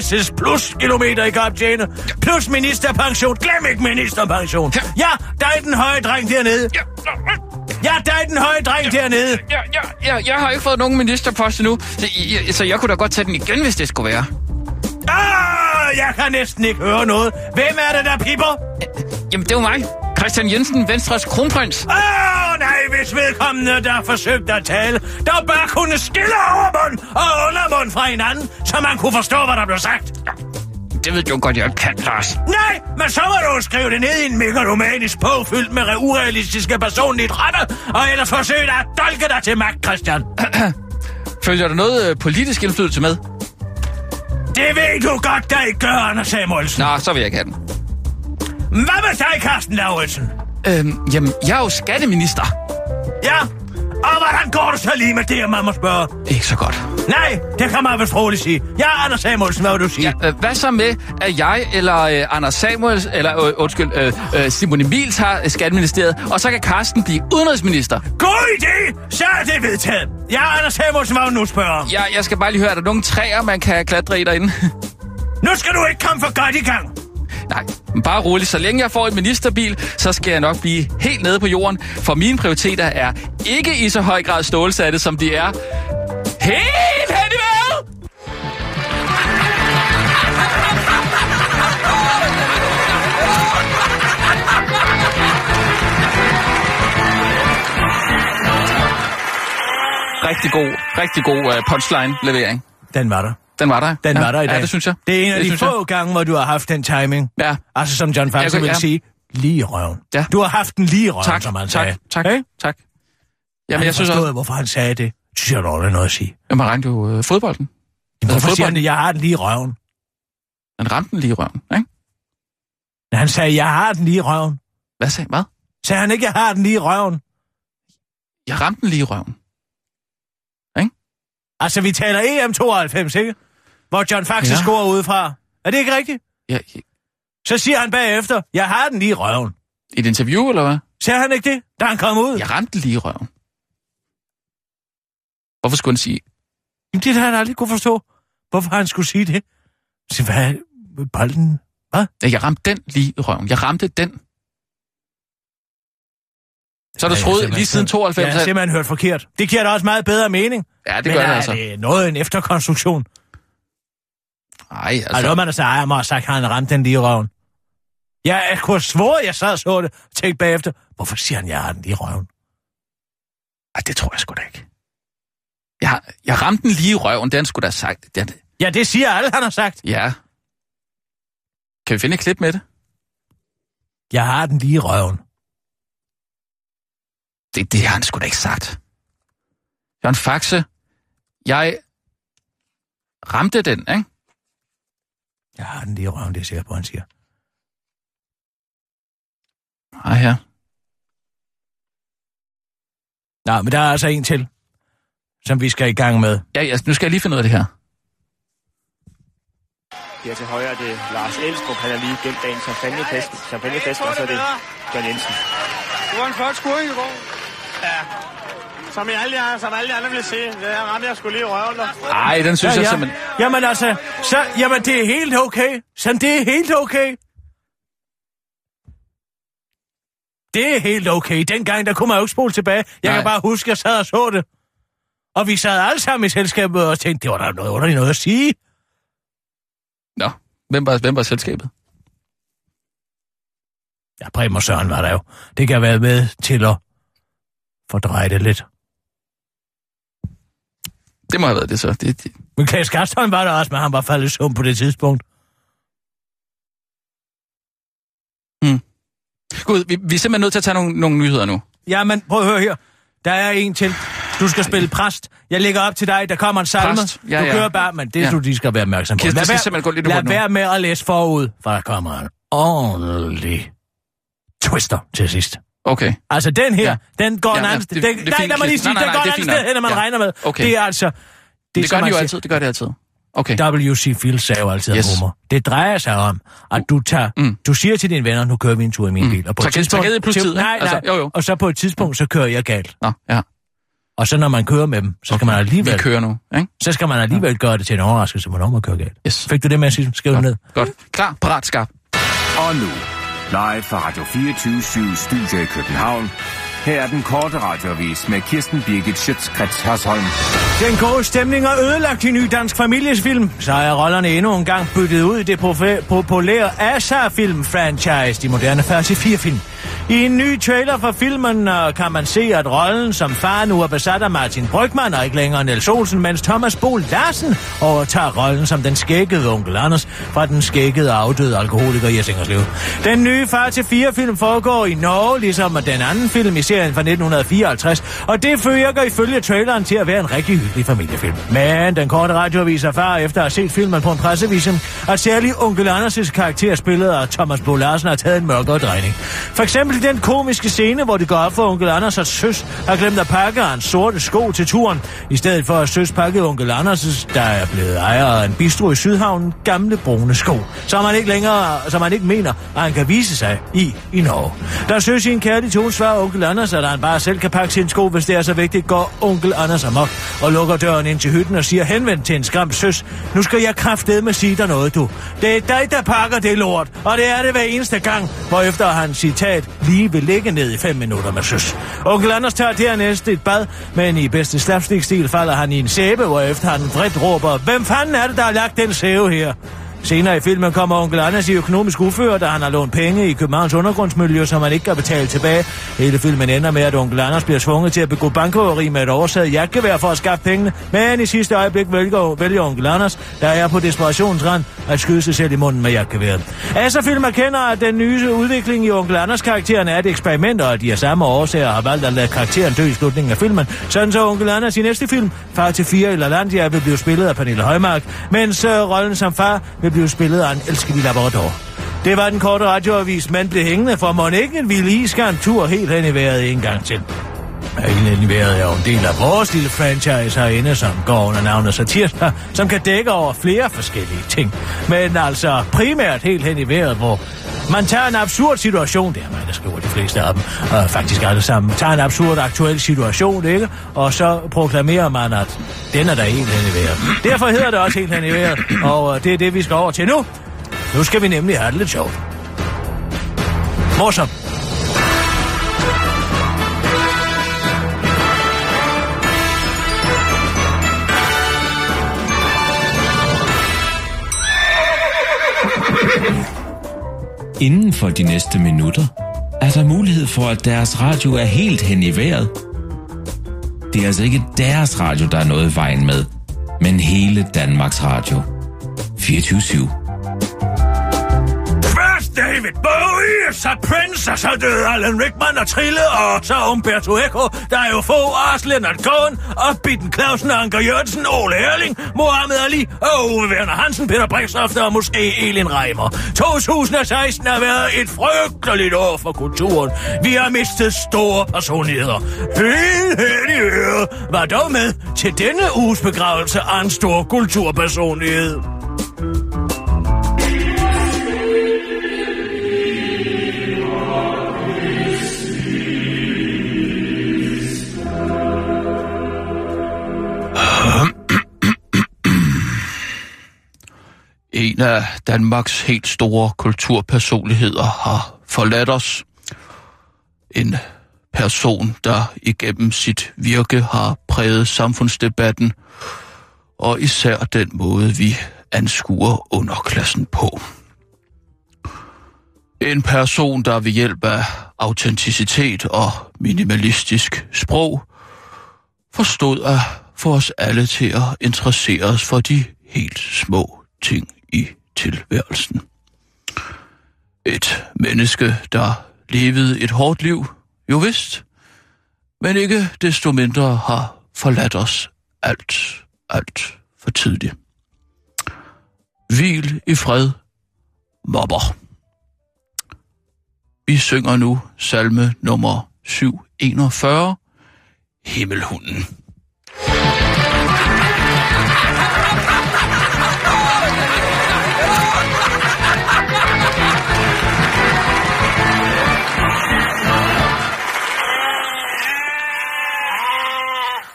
SS plus kilometer, I kan optjene. Plus ministerpension. Glem ikke ministerpension. Ja, der er den høje dreng dernede. Ja, der er den høje dreng dernede. Ja, ja, ja, jeg har ikke fået nogen ministerpost endnu, så, jeg, så jeg kunne da godt tage den igen, hvis det skulle være. Ah, jeg kan næsten ikke høre noget. Hvem er det, der piper? Jamen, det var mig. Christian Jensen, Venstres kronprins. Åh, oh, nej, hvis vedkommende, der forsøgte at tale, der bare kunne skille overmund og undermund fra hinanden, så man kunne forstå, hvad der blev sagt. Det ved du godt, jeg ikke kan, Lars. Nej, men så må du skrive det ned i en megalomanisk bog fyldt med re- urealistiske personlige drømme, og ellers forsøge dig at dolke dig til magt, Christian. <clears throat> Følger der noget øh, politisk indflydelse med? Det ved du godt, der ikke gør, Anders Samuelsen. Nå, så vil jeg ikke have den. Hvad med dig, Carsten Lauritsen? Øhm, jamen, jeg er jo skatteminister. Ja, og hvordan går det så lige med det, man må spørge? Ikke så godt. Nej, det kan man vel roligt sige. Ja, Anders Samuelsen, hvad vil du sige? Ja, øh, hvad så med, at jeg eller øh, Anders Samuels, eller øh, undskyld, øh, øh, Simon Emil tager øh, skatteministeriet, og så kan Carsten blive udenrigsminister? God idé! Så er det vedtaget. Ja, Anders Samuelsen, hvad vil du nu spørge? Ja, jeg skal bare lige høre, er der nogle træer, man kan klatre i derinde? Nu skal du ikke komme for godt i gang. Nej, men bare roligt. Så længe jeg får en ministerbil, så skal jeg nok blive helt nede på jorden, for mine prioriteter er ikke i så høj grad stålsatte, som de er helt hen i vejret! Rigtig god, rigtig god uh, punchline-levering. Den var der. Den var der. Den ja. var der i dag. Ja, det synes jeg. Det er en af det de få gange, hvor du har haft den timing. Ja. Altså, som John Jeg kan- vil ja. sige, lige i røven. Ja. Du har haft den lige i røven, Tak, som han tak, sagde. tak, Hey? tak. Jamen, Jamen, jeg synes også... hvorfor han sagde det. Synes jeg dog, er noget at sige. Jamen, han ramte jo øh, fodbolden. Hvorfor Altså, siger han det? Jeg har den lige i røven. Han ramte den lige i røven, ikke? Men han sagde, jeg har den lige i røven. Hvad sagde Hvad? Sagde han ikke, jeg har den lige i røven? Jeg ramte den lige i røven. Altså, vi taler EM92, ikke? Hvor John Faxe Ja. scorer udefra. Er det ikke rigtigt? Ja, Så siger han bagefter, jeg har den lige i røven. I et interview, eller hvad? Siger han ikke det, da han kom ud? Jeg ramte den lige i røven. Hvorfor skulle han sige... Jamen, det har han aldrig kunne forstå. Hvorfor han skulle sige det. Så hvad? Bolden? Hvad? Ja, jeg ramte den lige i røven. Jeg ramte den. Så Ja, jeg troet lige siden 92... Jeg har simpelthen hørt forkert. Det giver da også meget bedre mening. Ja, det Men gør det er altså. det noget en efterkonstruktion? Nej, Altså... altså... Altså, man har sagt, at har sagt, at han ramte den lige i røven. Jeg, jeg kunne have svoret, jeg sad og så det, og tænkte bagefter, hvorfor siger han, jeg har den lige i røven? Ej, det tror jeg sgu da ikke. Jeg, har- jeg ramte den lige i røven, han sgu da sagt. Det, Ja, det siger alle, han har sagt. ja. Kan vi finde et klip med det? Jeg har den lige i røven. Det, det har han sgu da ikke sagt. Jørgen Faxe, jeg ramte den, ikke? Jeg har den lige røven, det er jeg sikker på, han siger. Ej, ja. Nå, men der er altså en til, som vi skal i gang med. Ja, ja, nu skal jeg lige finde ud af det her. Her til højre er det Lars Elstrup, han er lige gemt bag en champagnefest, champagnefest og så er det John Jensen. Det var en flot scoring i går. Ja. Som, jeg alle, jer- som alle andre vil se, det her ramte jeg skulle lige i røven. der. Ej, den synes ja, jeg ja. simpelthen... Jamen altså, så, jamen det er helt okay. Så det er helt okay. Det er helt okay. Dengang, der kunne man jo ikke spole tilbage. Jeg Nej. kan bare huske, at jeg sad og så det. Og vi sad alle sammen i selskabet og tænkte, det var da noget underligt noget at sige. Nå, hvem var, hvem var selskabet? Ja, Preben og Søren var der jo. Det kan været med til at fordreje det lidt. Det må have været det så. Det, det. Men Klaas Gastholm var der også, men han var faldet søvn på det tidspunkt. Gud, vi, vi er simpelthen nødt til at tage nogle, nogle nyheder nu. Ja, men prøv at høre her. Der er en til. Du skal spille præst. Jeg lægger op til dig. Der kommer en salme. Præst. Ja, du ja. kører bare, men det Ja. du lige skal være opmærksom på. Kirsten, det skal være- gå lidt lad være med at læse forud, for der kommer en ordentlig twister til sidst. Okay. Altså den her, Ja. den går Ja, en ja, anden det- sted. det er Den, nej, lad mig lige sige, Nej, nej, den nej, går det en anden sted end man Ja. regner med. Okay. Det er altså... Det, det som gør de man jo siger- altid. Det gør de altid. Okay. W.C. Fields sagde jo altid Yes. humor. Det drejer sig om, at du tager, Mm. mm. du siger til dine venner, nu kører vi en tur i min bil. Og på et Tragedie- tidspunkt, tragedie plus tid, nej, nej, Altså, jo, jo. og så på et tidspunkt, så kører jeg galt. Nå, ja. Og så når man kører med dem, så skal man alligevel... Vi kører nu, ikke? Så skal man alligevel ja. gøre det til en overraskelse, hvornår man kører galt. Yes. Fik du det med at sige? Skriv det ned. Godt. Klar, parat, skarp. Og nu, live fra Radio 24 Studio i København. Her er den korte radiovis med Kirsten Birgit Schøtzgrads Hasholm. Den gode stemning er ødelagt i ny dansk familiesfilm. Så er rollerne endnu en gang byttet ud i det populære Asa-film-franchise, de moderne fase 4-film. I en ny trailer for filmen uh, kan man se, at rollen som far nu er besat af Martin Brygman og ikke længere Niels Olsen, mens Thomas Bo Larsen overtager rollen som den skækkede onkel Anders fra den skækkede afdøde alkoholiker Jes Ingerslev. Den nye far til fire film foregår i Norge, ligesom den anden film i serien fra 1954, og det fører ifølge traileren til at være en rigtig hyggelig familiefilm. Men den korte radioavis erfarer efter at have set filmen på en pressevisum, at særlig onkel Anders' karakter spillet af Thomas Bo Larsen har taget en mørkere drejning. For eksempel i den komiske scene, hvor det går op for onkel Anders, at søs har glemt at pakke hans sorte sko til turen. I stedet for at søs pakkede onkel Anders, der er blevet ejer af en bistro i Sydhavnen, gamle brune sko, som man ikke længere, som man ikke mener, at han kan vise sig i i Norge. Der søs i en kærlig tone svarer onkel Anders, at han bare selv kan pakke sin sko, hvis det er så vigtigt, går onkel Anders amok og lukker døren ind til hytten og siger henvendt til en skræmt søs. Nu skal jeg kraftede med sige dig noget, du. Det er dig, der pakker det lort, og det er det hver eneste gang, hvorefter han citat lige vil ligge ned i fem minutter med søs. Onkel Anders tager dernæst et bad, men i bedste slapstick-stil falder han i en sæbe, hvorefter han vredt råber, hvem fanden er det, der har lagt den sæve her? Senere i filmen kommer onkel Anders i økonomisk ufør, da han har lånt penge i Københavns undergrundsmiljø, som han ikke kan betale tilbage. Hele filmen ender med, at onkel Anders bliver tvunget til at begå bankrøveri med et oversaget jagtgevær for at skaffe pengene, men i sidste øjeblik vælger, vælger onkel Anders, der er på desperationsrand, at skyde sig selv i munden med jagtgeværet. Asa-film erkender, at den nye udvikling i onkel Anders karakteren er et eksperiment, og at de af samme årsager har valgt at lade karakteren dø i slutningen af filmen. Sådan så onkel Anders i næste film, Far til fire i LaLandia, vil blive spillet af Pernille Højmark, mens øh, rollen som far vil blev spillet af en elskelig labrador. Det var den korte radioavis, man blev hængende, for må ikke en skal en tur helt hen i vejret en gang til. Helt hen i vejret er jo en del af vores lille franchise herinde, som går under navnet Satirster, som kan dække over flere forskellige ting. Men altså primært helt hen i vejret, hvor man tager en absurd situation, det er mig, der skriver de fleste af dem, og faktisk alle sammen, tager en absurd aktuel situation, ikke? Og så proklamerer man, at den er der helt hen i vejret. Derfor hedder det også helt hen i vejret, og øh, det er det, vi skal over til nu. Nu skal vi nemlig have det lidt sjovt. Morsomt. Inden for de næste minutter er der mulighed for, at deres radio er helt hen i vejret. Det er altså ikke deres radio, der er noget i vejen med, men hele Danmarks Radio. 24 /7. David Bowie, så Prince, og så døde Alan Rickman og Trille, og så Umberto Eco, der er jo få, Ars Leonard Cohen, og Bitten Clausen, Anker Jørgensen, Ole Erling, Mohammed Ali, og Ove Werner Hansen, Peter Brixtoft og måske Elin Reimer. 2016 har været et frygteligt år for kulturen. Vi har mistet store personligheder. Helt hen i øret var dog med til denne uges begravelse af en stor kulturpersonlighed. En af Danmarks helt store kulturpersonligheder har forladt os. En person, der igennem sit virke har præget samfundsdebatten, og især den måde, vi anskuer underklassen på. En person, der ved hjælp af autenticitet og minimalistisk sprog forstod at få os alle til at interessere os for de helt små ting tilværelsen. Et menneske, der levede et hårdt liv, jo vist, men ikke desto mindre har forladt os alt, alt for tidligt. Hvil i fred, mobber. Vi synger nu salme nummer 741, Himmelhunden.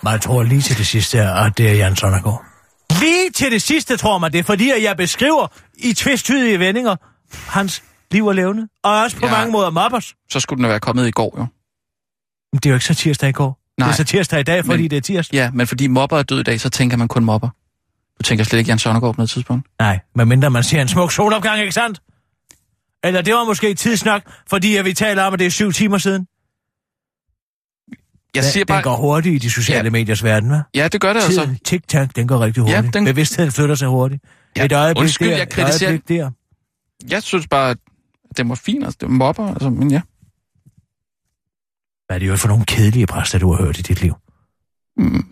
Man tror lige til det sidste, at det er Jan Sonnergaard. Lige til det sidste tror man det, er fordi at jeg beskriver i tvisttydige vendinger hans liv og levende. Og også på Ja. mange måder mobbers. Så skulle den være kommet i går, jo. Men det er jo ikke så tirsdag i går. Nej. Det er så tirsdag i dag, fordi Men- det er tirsdag. Ja, men fordi mobber er død i dag, så tænker man kun mobber. Du tænker slet ikke Jan Sonnergaard på noget tidspunkt. Nej, medmindre man ser en smuk solopgang, ikke sandt? Eller det var måske tidsnok, fordi vi taler om, at det er syv timer siden. Jeg den, siger bare... Den går hurtigt i de sociale ja. mediers verden, hva'? Ja, det gør det altså. Tiden, tic-tac, den går rigtig hurtigt. Ja, den- den... Bevidstheden flytter sig hurtigt. Ja, Et øjeblik undskyld, der, jeg et kritiserer- øjeblik der. Jeg synes bare, at det var fint, altså. Det var mobber, altså, men ja. Hvad er det jo for nogle kedelige præster, du har hørt i dit liv? Mm.